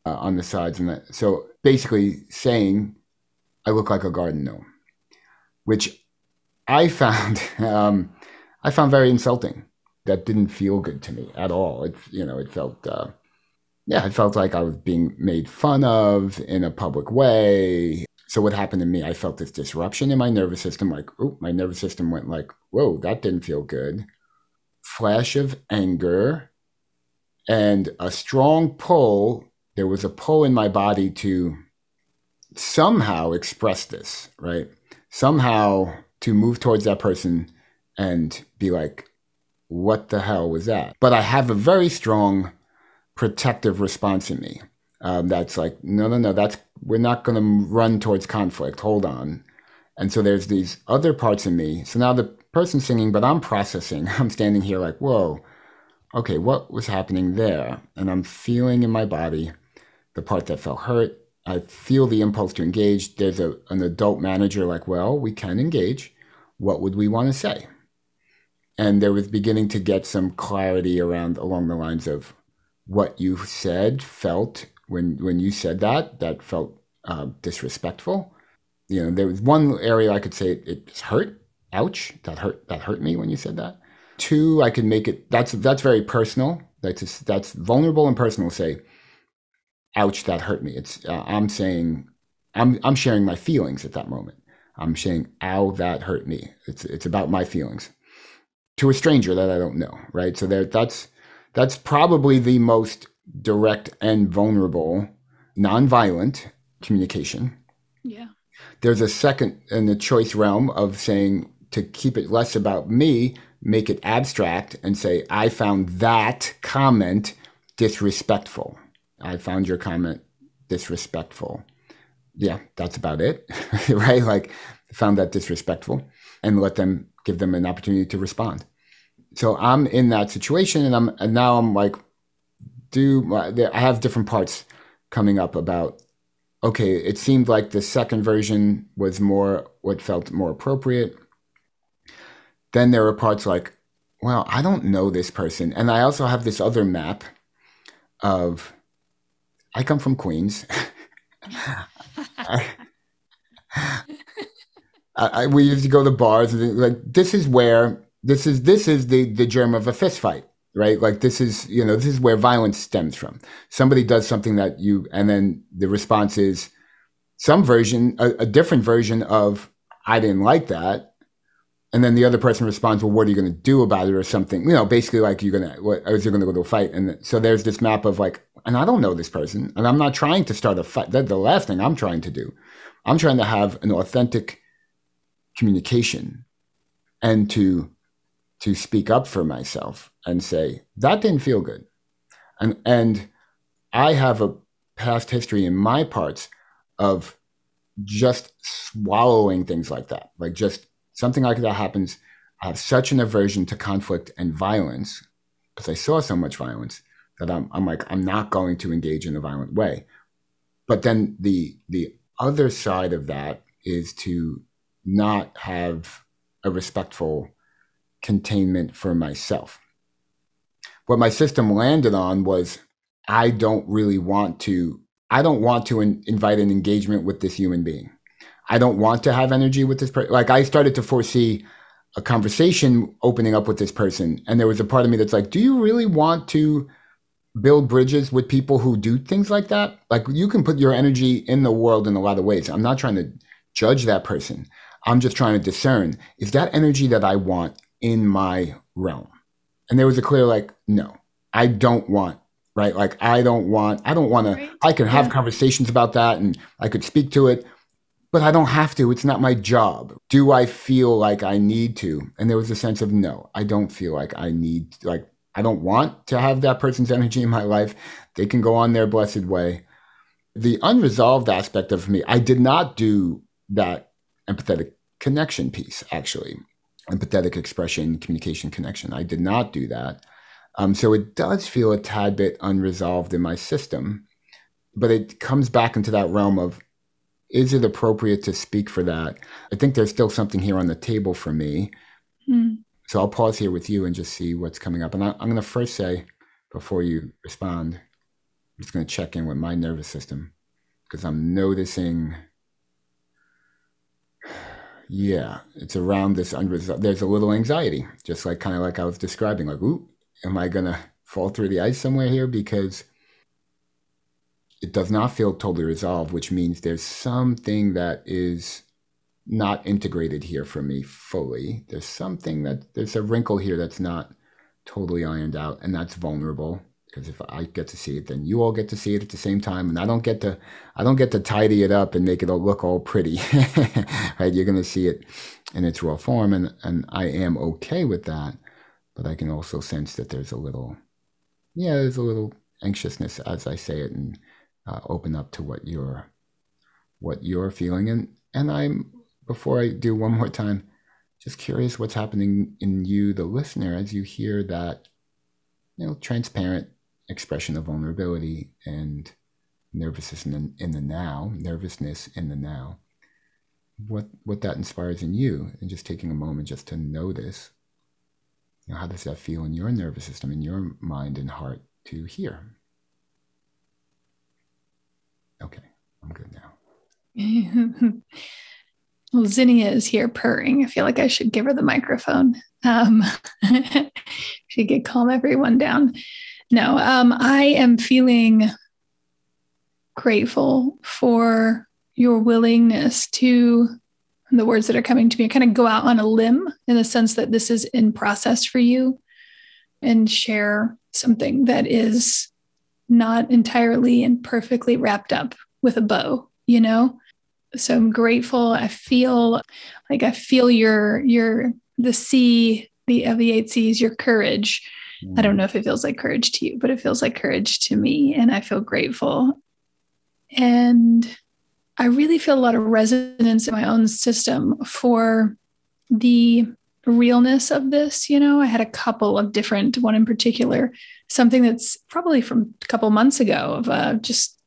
uh, on the sides and that, so basically saying I look like a garden gnome, which I found um, I found very insulting. That didn't feel good to me at all. It you know it felt uh, yeah it felt like I was being made fun of in a public way. So what happened to me? I felt this disruption in my nervous system. Like oh my nervous system went like whoa that didn't feel good. Flash of anger and a strong pull. There was a pull in my body to somehow express this right somehow to move towards that person and be like, what the hell was that? But I have a very strong protective response in me. Um, that's like, no, no, no, that's, we're not going to run towards conflict. Hold on. And so there's these other parts of me. So now the person singing, but I'm processing. I'm standing here like, whoa, okay, what was happening there? And I'm feeling in my body the part that felt hurt, I feel the impulse to engage. There's a, an adult manager like, well, we can engage. What would we want to say? And there was beginning to get some clarity around along the lines of what you said felt when when you said that that felt uh, disrespectful. You know, there was one area I could say it, it hurt. Ouch! That hurt. That hurt me when you said that. Two, I could make it. That's that's very personal. That's that's vulnerable and personal. Say, ouch, that hurt me. It's uh, I'm saying I'm I'm sharing my feelings at that moment. I'm saying, ow, that hurt me. It's it's about my feelings to a stranger that I don't know, right? So there, that's that's probably the most direct and vulnerable, nonviolent communication. Yeah. There's a second in the choice realm of saying to keep it less about me, make it abstract and say, I found that comment disrespectful. I found your comment disrespectful. Yeah, that's about it, right? Like, found that disrespectful and let them give them an opportunity to respond. So I'm in that situation and I'm, and now I'm like, do I have different parts coming up about, okay, it seemed like the second version was more what felt more appropriate then there are parts like, well, I don't know this person. And I also have this other map of, I come from Queens. I, I, we used to go to bars and like this is where this is this is the the germ of a fist fight right like this is you know this is where violence stems from somebody does something that you and then the response is some version a, a different version of i didn't like that and then the other person responds, "Well, what are you going to do about it?" or something. You know, basically like you're gonna, what, is you going to go to a fight? And so there's this map of like, and I don't know this person, and I'm not trying to start a fight. That's the last thing I'm trying to do. I'm trying to have an authentic communication, and to to speak up for myself and say that didn't feel good, and and I have a past history in my parts of just swallowing things like that, like just something like that happens, I have such an aversion to conflict and violence because I saw so much violence that I'm, I'm like, I'm not going to engage in a violent way. But then the the other side of that is to not have a respectful containment for myself. What my system landed on was I don't really want to I don't want to in, invite an engagement with this human being. I don't want to have energy with this person. Like I started to foresee a conversation opening up with this person. And there was a part of me that's like, do you really want to build bridges with people who do things like that? Like you can put your energy in the world in a lot of ways. I'm not trying to judge that person. I'm just trying to discern is that energy that I want in my realm? And there was a clear, like, no, I don't want right? Like I don't want, I don't want right. to, I can have yeah. conversations about that and I could speak to it, but I don't have to. It's not my job. Do I feel like I need to? And there was a sense of no, I don't feel like I need, like, I don't want to have that person's energy in my life. They can go on their blessed way. The unresolved aspect of me, I did not do that empathetic connection piece, actually. Empathetic expression, communication connection. I did not do that. Um, so it does feel a tad bit unresolved in my system, but it comes back into that realm of is it appropriate to speak for that? I think there's still something here on the table for me. Mm. So I'll pause here with you and just see what's coming up. And I, am going to first say, before you respond, I'm just going to check in with my nervous system because I'm noticing. Yeah, it's around this unresolved. There's a little anxiety, just like kind of like I was describing. Like, ooh, am I to fall through the ice somewhere here? Because it does not feel totally resolved, which means there's something that is not integrated here for me fully. There's something that there's a wrinkle here that's not totally ironed out, and that's vulnerable. Because if I get to see it, then you all get to see it at the same time, and I don't get to, I don't get to tidy it up and make it all look all pretty. right? You're gonna see it in its raw form, and and I am okay with that. But I can also sense that there's a little, yeah, there's a little anxiousness as I say it, and uh, open up to what you're what you're feeling and and i'm before i do one more time just curious what's happening in you the listener as you hear that you know transparent expression of vulnerability and nervousness in the, in the now nervousness in the now what what that inspires in you and just taking a moment just to notice you know how does that feel in your nervous system in your mind and heart to hear Okay, I'm good now. well, Zinnia is here purring. I feel like I should give her the microphone. Um, should get calm everyone down. No, um, I am feeling grateful for your willingness to the words that are coming to me kind of go out on a limb in the sense that this is in process for you and share something that is not entirely and perfectly wrapped up with a bow, you know? So I'm grateful. I feel like I feel your your the C, the of the eight C's, your courage. I don't mm. know if it feels like courage to you, but it feels like courage to me, and I feel grateful. And I really feel a lot of resonance in my own system for the realness of this. You know, I had a couple of different, one in particular, something that's probably from a couple months ago of uh, just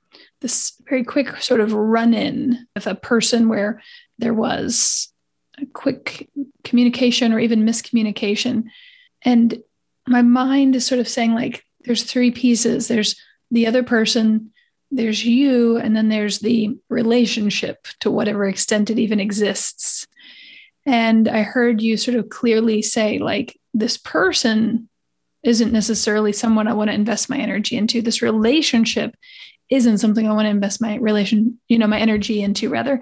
this very quick sort of run in with a person where there was a quick communication or even miscommunication. And my mind is sort of saying, like, there's three pieces there's the other person, there's you, and then there's the relationship to whatever extent it even exists. And I heard you sort of clearly say, like, this person isn't necessarily someone I want to invest my energy into. This relationship isn't something I want to invest my relation, you know, my energy into rather.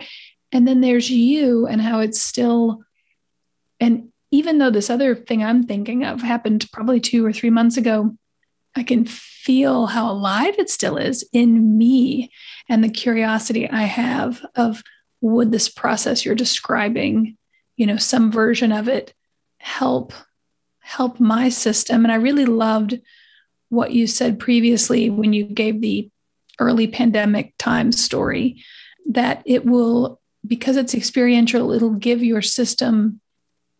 And then there's you and how it's still, and even though this other thing I'm thinking of happened probably two or three months ago, I can feel how alive it still is in me and the curiosity I have of would this process you're describing, you know, some version of it help help my system. And I really loved what you said previously when you gave the early pandemic time story that it will because it's experiential it'll give your system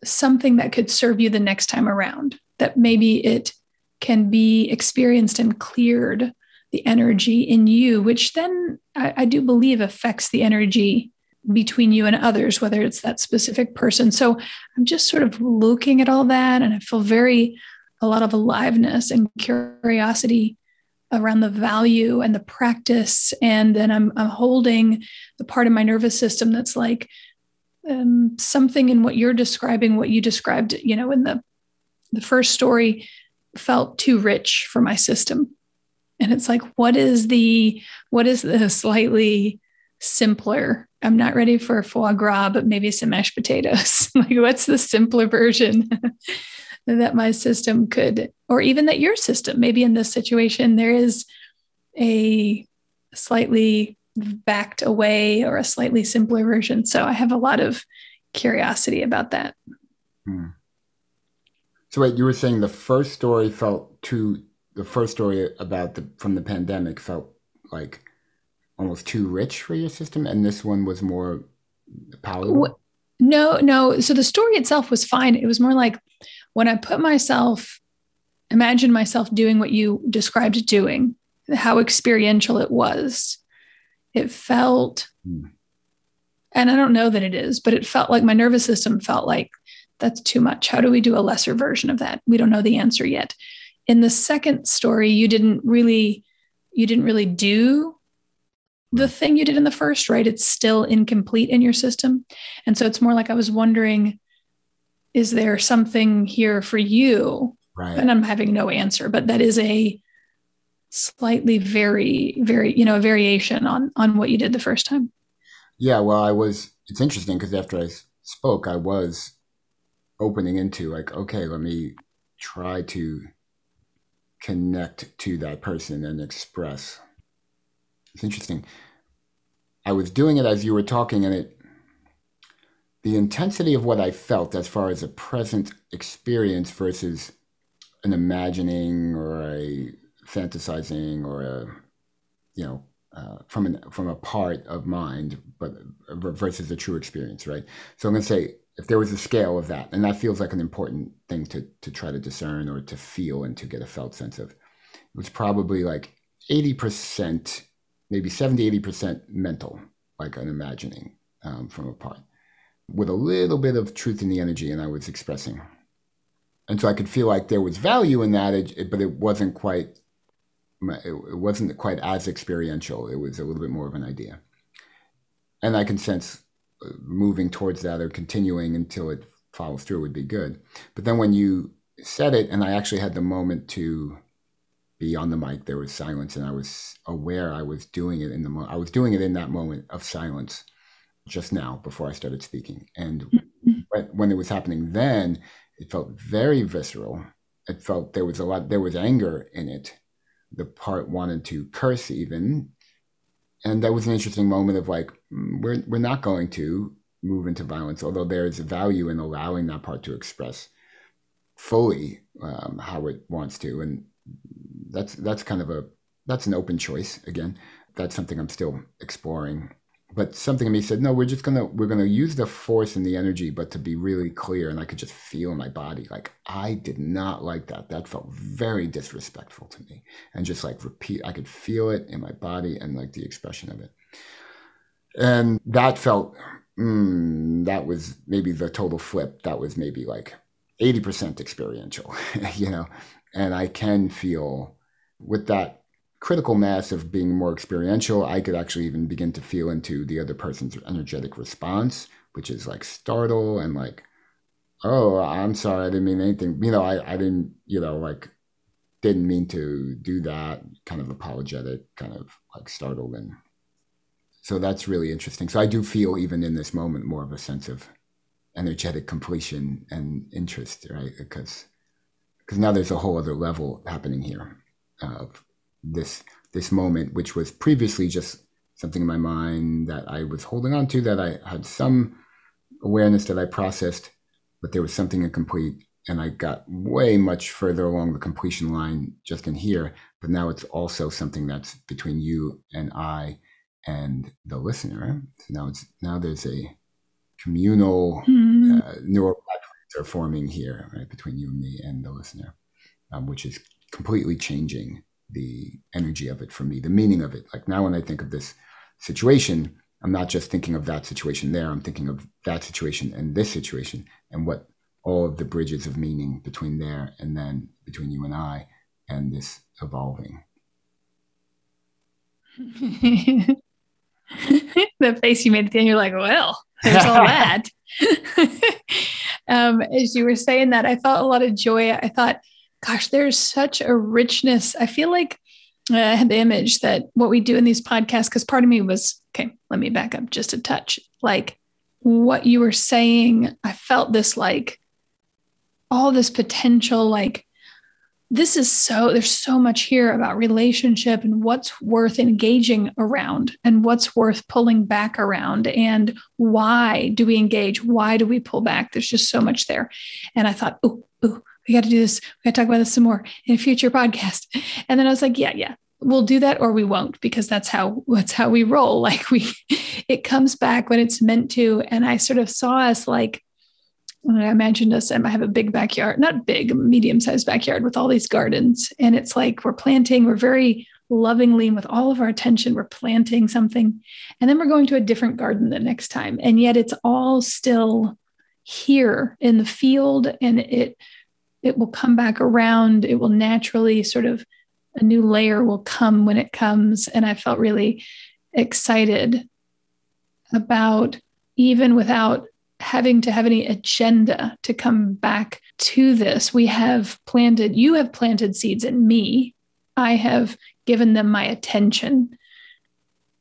something that could serve you the next time around that maybe it can be experienced and cleared the energy in you which then I, I do believe affects the energy between you and others whether it's that specific person. So i'm just sort of looking at all that and i feel very a lot of aliveness and curiosity around the value and the practice. And then i'm, I'm holding the part of my nervous system that's like um, something in what you're describing what you described you know in the the first story felt too rich for my system. And it's like what is the what is the slightly simpler? I'm not ready for foie gras but maybe some mashed potatoes. Like what's the simpler version that my system could, or even that your system, maybe in this situation, there is a slightly backed away or a slightly simpler version. So I have a lot of curiosity about that. Hmm. So wait, you were saying the first story felt too the first story about the from the pandemic felt like almost too rich for your system and this one was more palatable? No, no. So the story itself was fine. It was more like when I put myself, imagine myself doing what you described doing, how experiential it was. It felt, mm. and I don't know that it is, but it felt like my nervous system felt like that's too much. How do we do a lesser version of that? We don't know the answer yet. In the second story, you didn't really, you didn't really do the thing you did in the first, right? It's still incomplete in your system. And so it's more like I was wondering is there something here for you? Right. And I'm having no answer, but that is a slightly very, very, you know, a variation on on what you did the first time. Yeah, well, I was. It's interesting because after I spoke, I was opening into like, okay, let me try to connect to that person and express. It's interesting. I was doing it as you were talking, and it the intensity of what I felt as far as a present experience versus an imagining or a fantasizing or a you know uh, from an from a part of mind, but versus a true experience, right? So I'm going to say if there was a scale of that, and that feels like an important thing to to try to discern or to feel and to get a felt sense of, it was probably like eighty percent, maybe 70, 80 percent mental, like an imagining um, from a part with a little bit of truth in the energy and I was expressing. And so I could feel like there was value in that, but it wasn't quite it wasn't quite as experiential. It was a little bit more of an idea. And I can sense uh, moving towards that or continuing until it follows through would be good. But then when you said it and I actually had the moment to be on the mic, there was silence and I was aware I was doing it in the mo- I was doing it in that moment of silence just now before I started speaking. And mm-hmm. when it was happening then, it felt very visceral. It felt there was a lot, there was anger in it. The part wanted to curse even. And that was an interesting moment of like, mm, we're, we're not going to move into violence, although there's value in allowing that part to express. fully um, how it wants to, and that's that's kind of a that's an open choice again. That's something I'm still exploring. But something in me said, no, we're just gonna we're gonna use the force and the energy, but to be really clear, and I could just feel my body. Like I did not like that. That felt very disrespectful to me. And just like repeat, I could feel it in my body and like the expression of it. And that felt mm, that was maybe the total flip. That was maybe like 80% experiential, you know, and I can feel with that critical mass of being more experiential, I could actually even begin to feel into the other person's energetic response, which is like startle and like, oh, I'm sorry, I didn't mean anything. You know, I, I didn't, you know, like didn't mean to do that, kind of apologetic, kind of like startled and so that's really interesting. So I do feel even in this moment more of a sense of energetic completion and interest, right? Because because now there's a whole other level happening here uh, of this this moment, which was previously just something in my mind that I was holding on to, that I had some awareness that I processed, but there was something incomplete, and I got way much further along the completion line just in here. But now it's also something that's between you and I and the listener. So now it's now there's a communal mm-hmm. uh, neural pathways are forming here, right, between you and me and the listener, um, which is completely changing the energy of it for me, the meaning of it. Like now, when I think of this situation, I'm not just thinking of that situation there. I'm thinking of that situation and this situation, and what all of the bridges of meaning between there and then between you and I, and this evolving. the face you made at the end, you're like, well, there's all that. um, as you were saying that, I felt a lot of joy. I thought, gosh, there's such a richness. I feel like uh, I had the image that what we do in these podcasts, because part of me was, okay, let me back up just a touch. Like what you were saying, I felt this like all this potential, like this is so there's so much here about relationship and what's worth engaging around and what's worth pulling back around and why do we engage why do we pull back there's just so much there and i thought oh oh we got to do this we got to talk about this some more in a future podcast and then i was like yeah yeah we'll do that or we won't because that's how that's how we roll like we it comes back when it's meant to and i sort of saw us like I imagined us, I have a big backyard, not big, medium sized backyard with all these gardens. And it's like we're planting, we're very lovingly with all of our attention, we're planting something. And then we're going to a different garden the next time. And yet it's all still here in the field and it it will come back around. It will naturally sort of a new layer will come when it comes. And I felt really excited about even without having to have any agenda to come back to this. We have planted, you have planted seeds in me. I have given them my attention.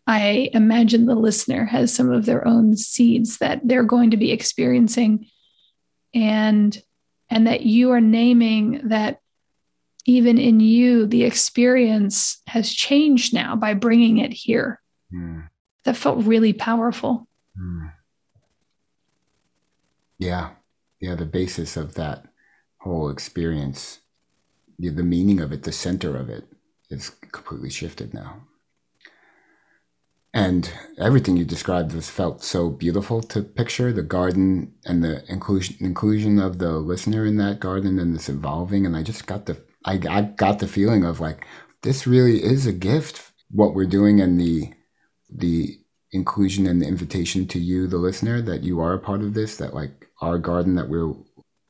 I imagine the listener has some of their own seeds that they're going to be experiencing and and that you are naming that even in you the experience has changed now by bringing it here. Mm. That felt really powerful. Mm. Yeah. Yeah. The basis of that whole experience, the, the meaning of it, the center of it is completely shifted now. And everything you described was felt so beautiful to picture the garden and the inclusion inclusion of the listener in that garden and this evolving. And I just got the I, I got the feeling of like this really is a gift what we're doing and the the inclusion and the invitation to you the listener that you are a part of this that like our garden that we're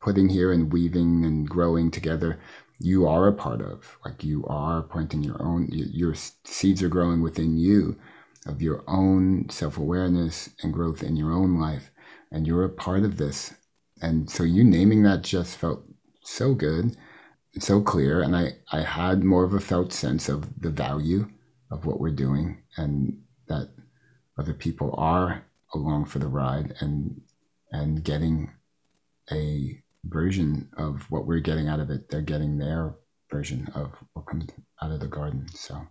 putting here and weaving and growing together you are a part of like you are planting your own your seeds are growing within you of your own self-awareness and growth in your own life and you're a part of this and so you naming that just felt so good and so clear and i i had more of a felt sense of the value of what we're doing and that other people are along for the ride and and getting a version of what we're getting out of it. They're getting their version of what comes out of the garden. So,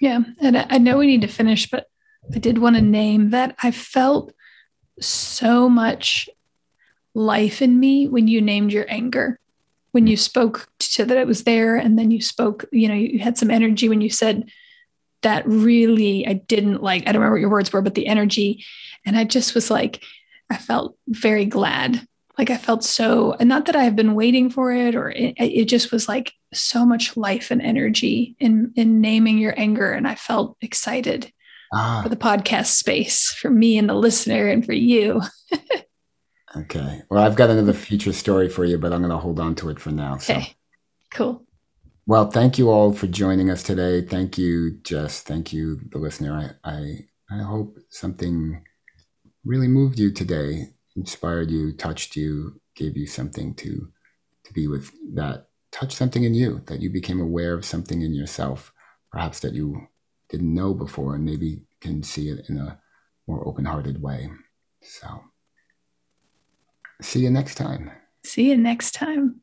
yeah. And I know we need to finish, but I did want to name that I felt so much life in me when you named your anger. when you spoke to that it was there and then you spoke you know you had some energy when you said that really i didn't like i don't remember what your words were but the energy and i just was like i felt very glad like i felt so and not that i have been waiting for it or it, it just was like so much life and energy in in naming your anger and i felt excited ah. for the podcast space for me and the listener and for you. Okay. Well i've got another future story for you but i'm going to hold on to it for now okay. So. cool. Well thank you all for joining us today. Thank you jess. Thank you the listener. I i, I hope something really moved you today inspired you, touched you, gave you something to to be with that touched something in you that you became aware of something in yourself, perhaps that you didn't know before, and maybe can see it in a more open-hearted way. So, see you next time. See you next time.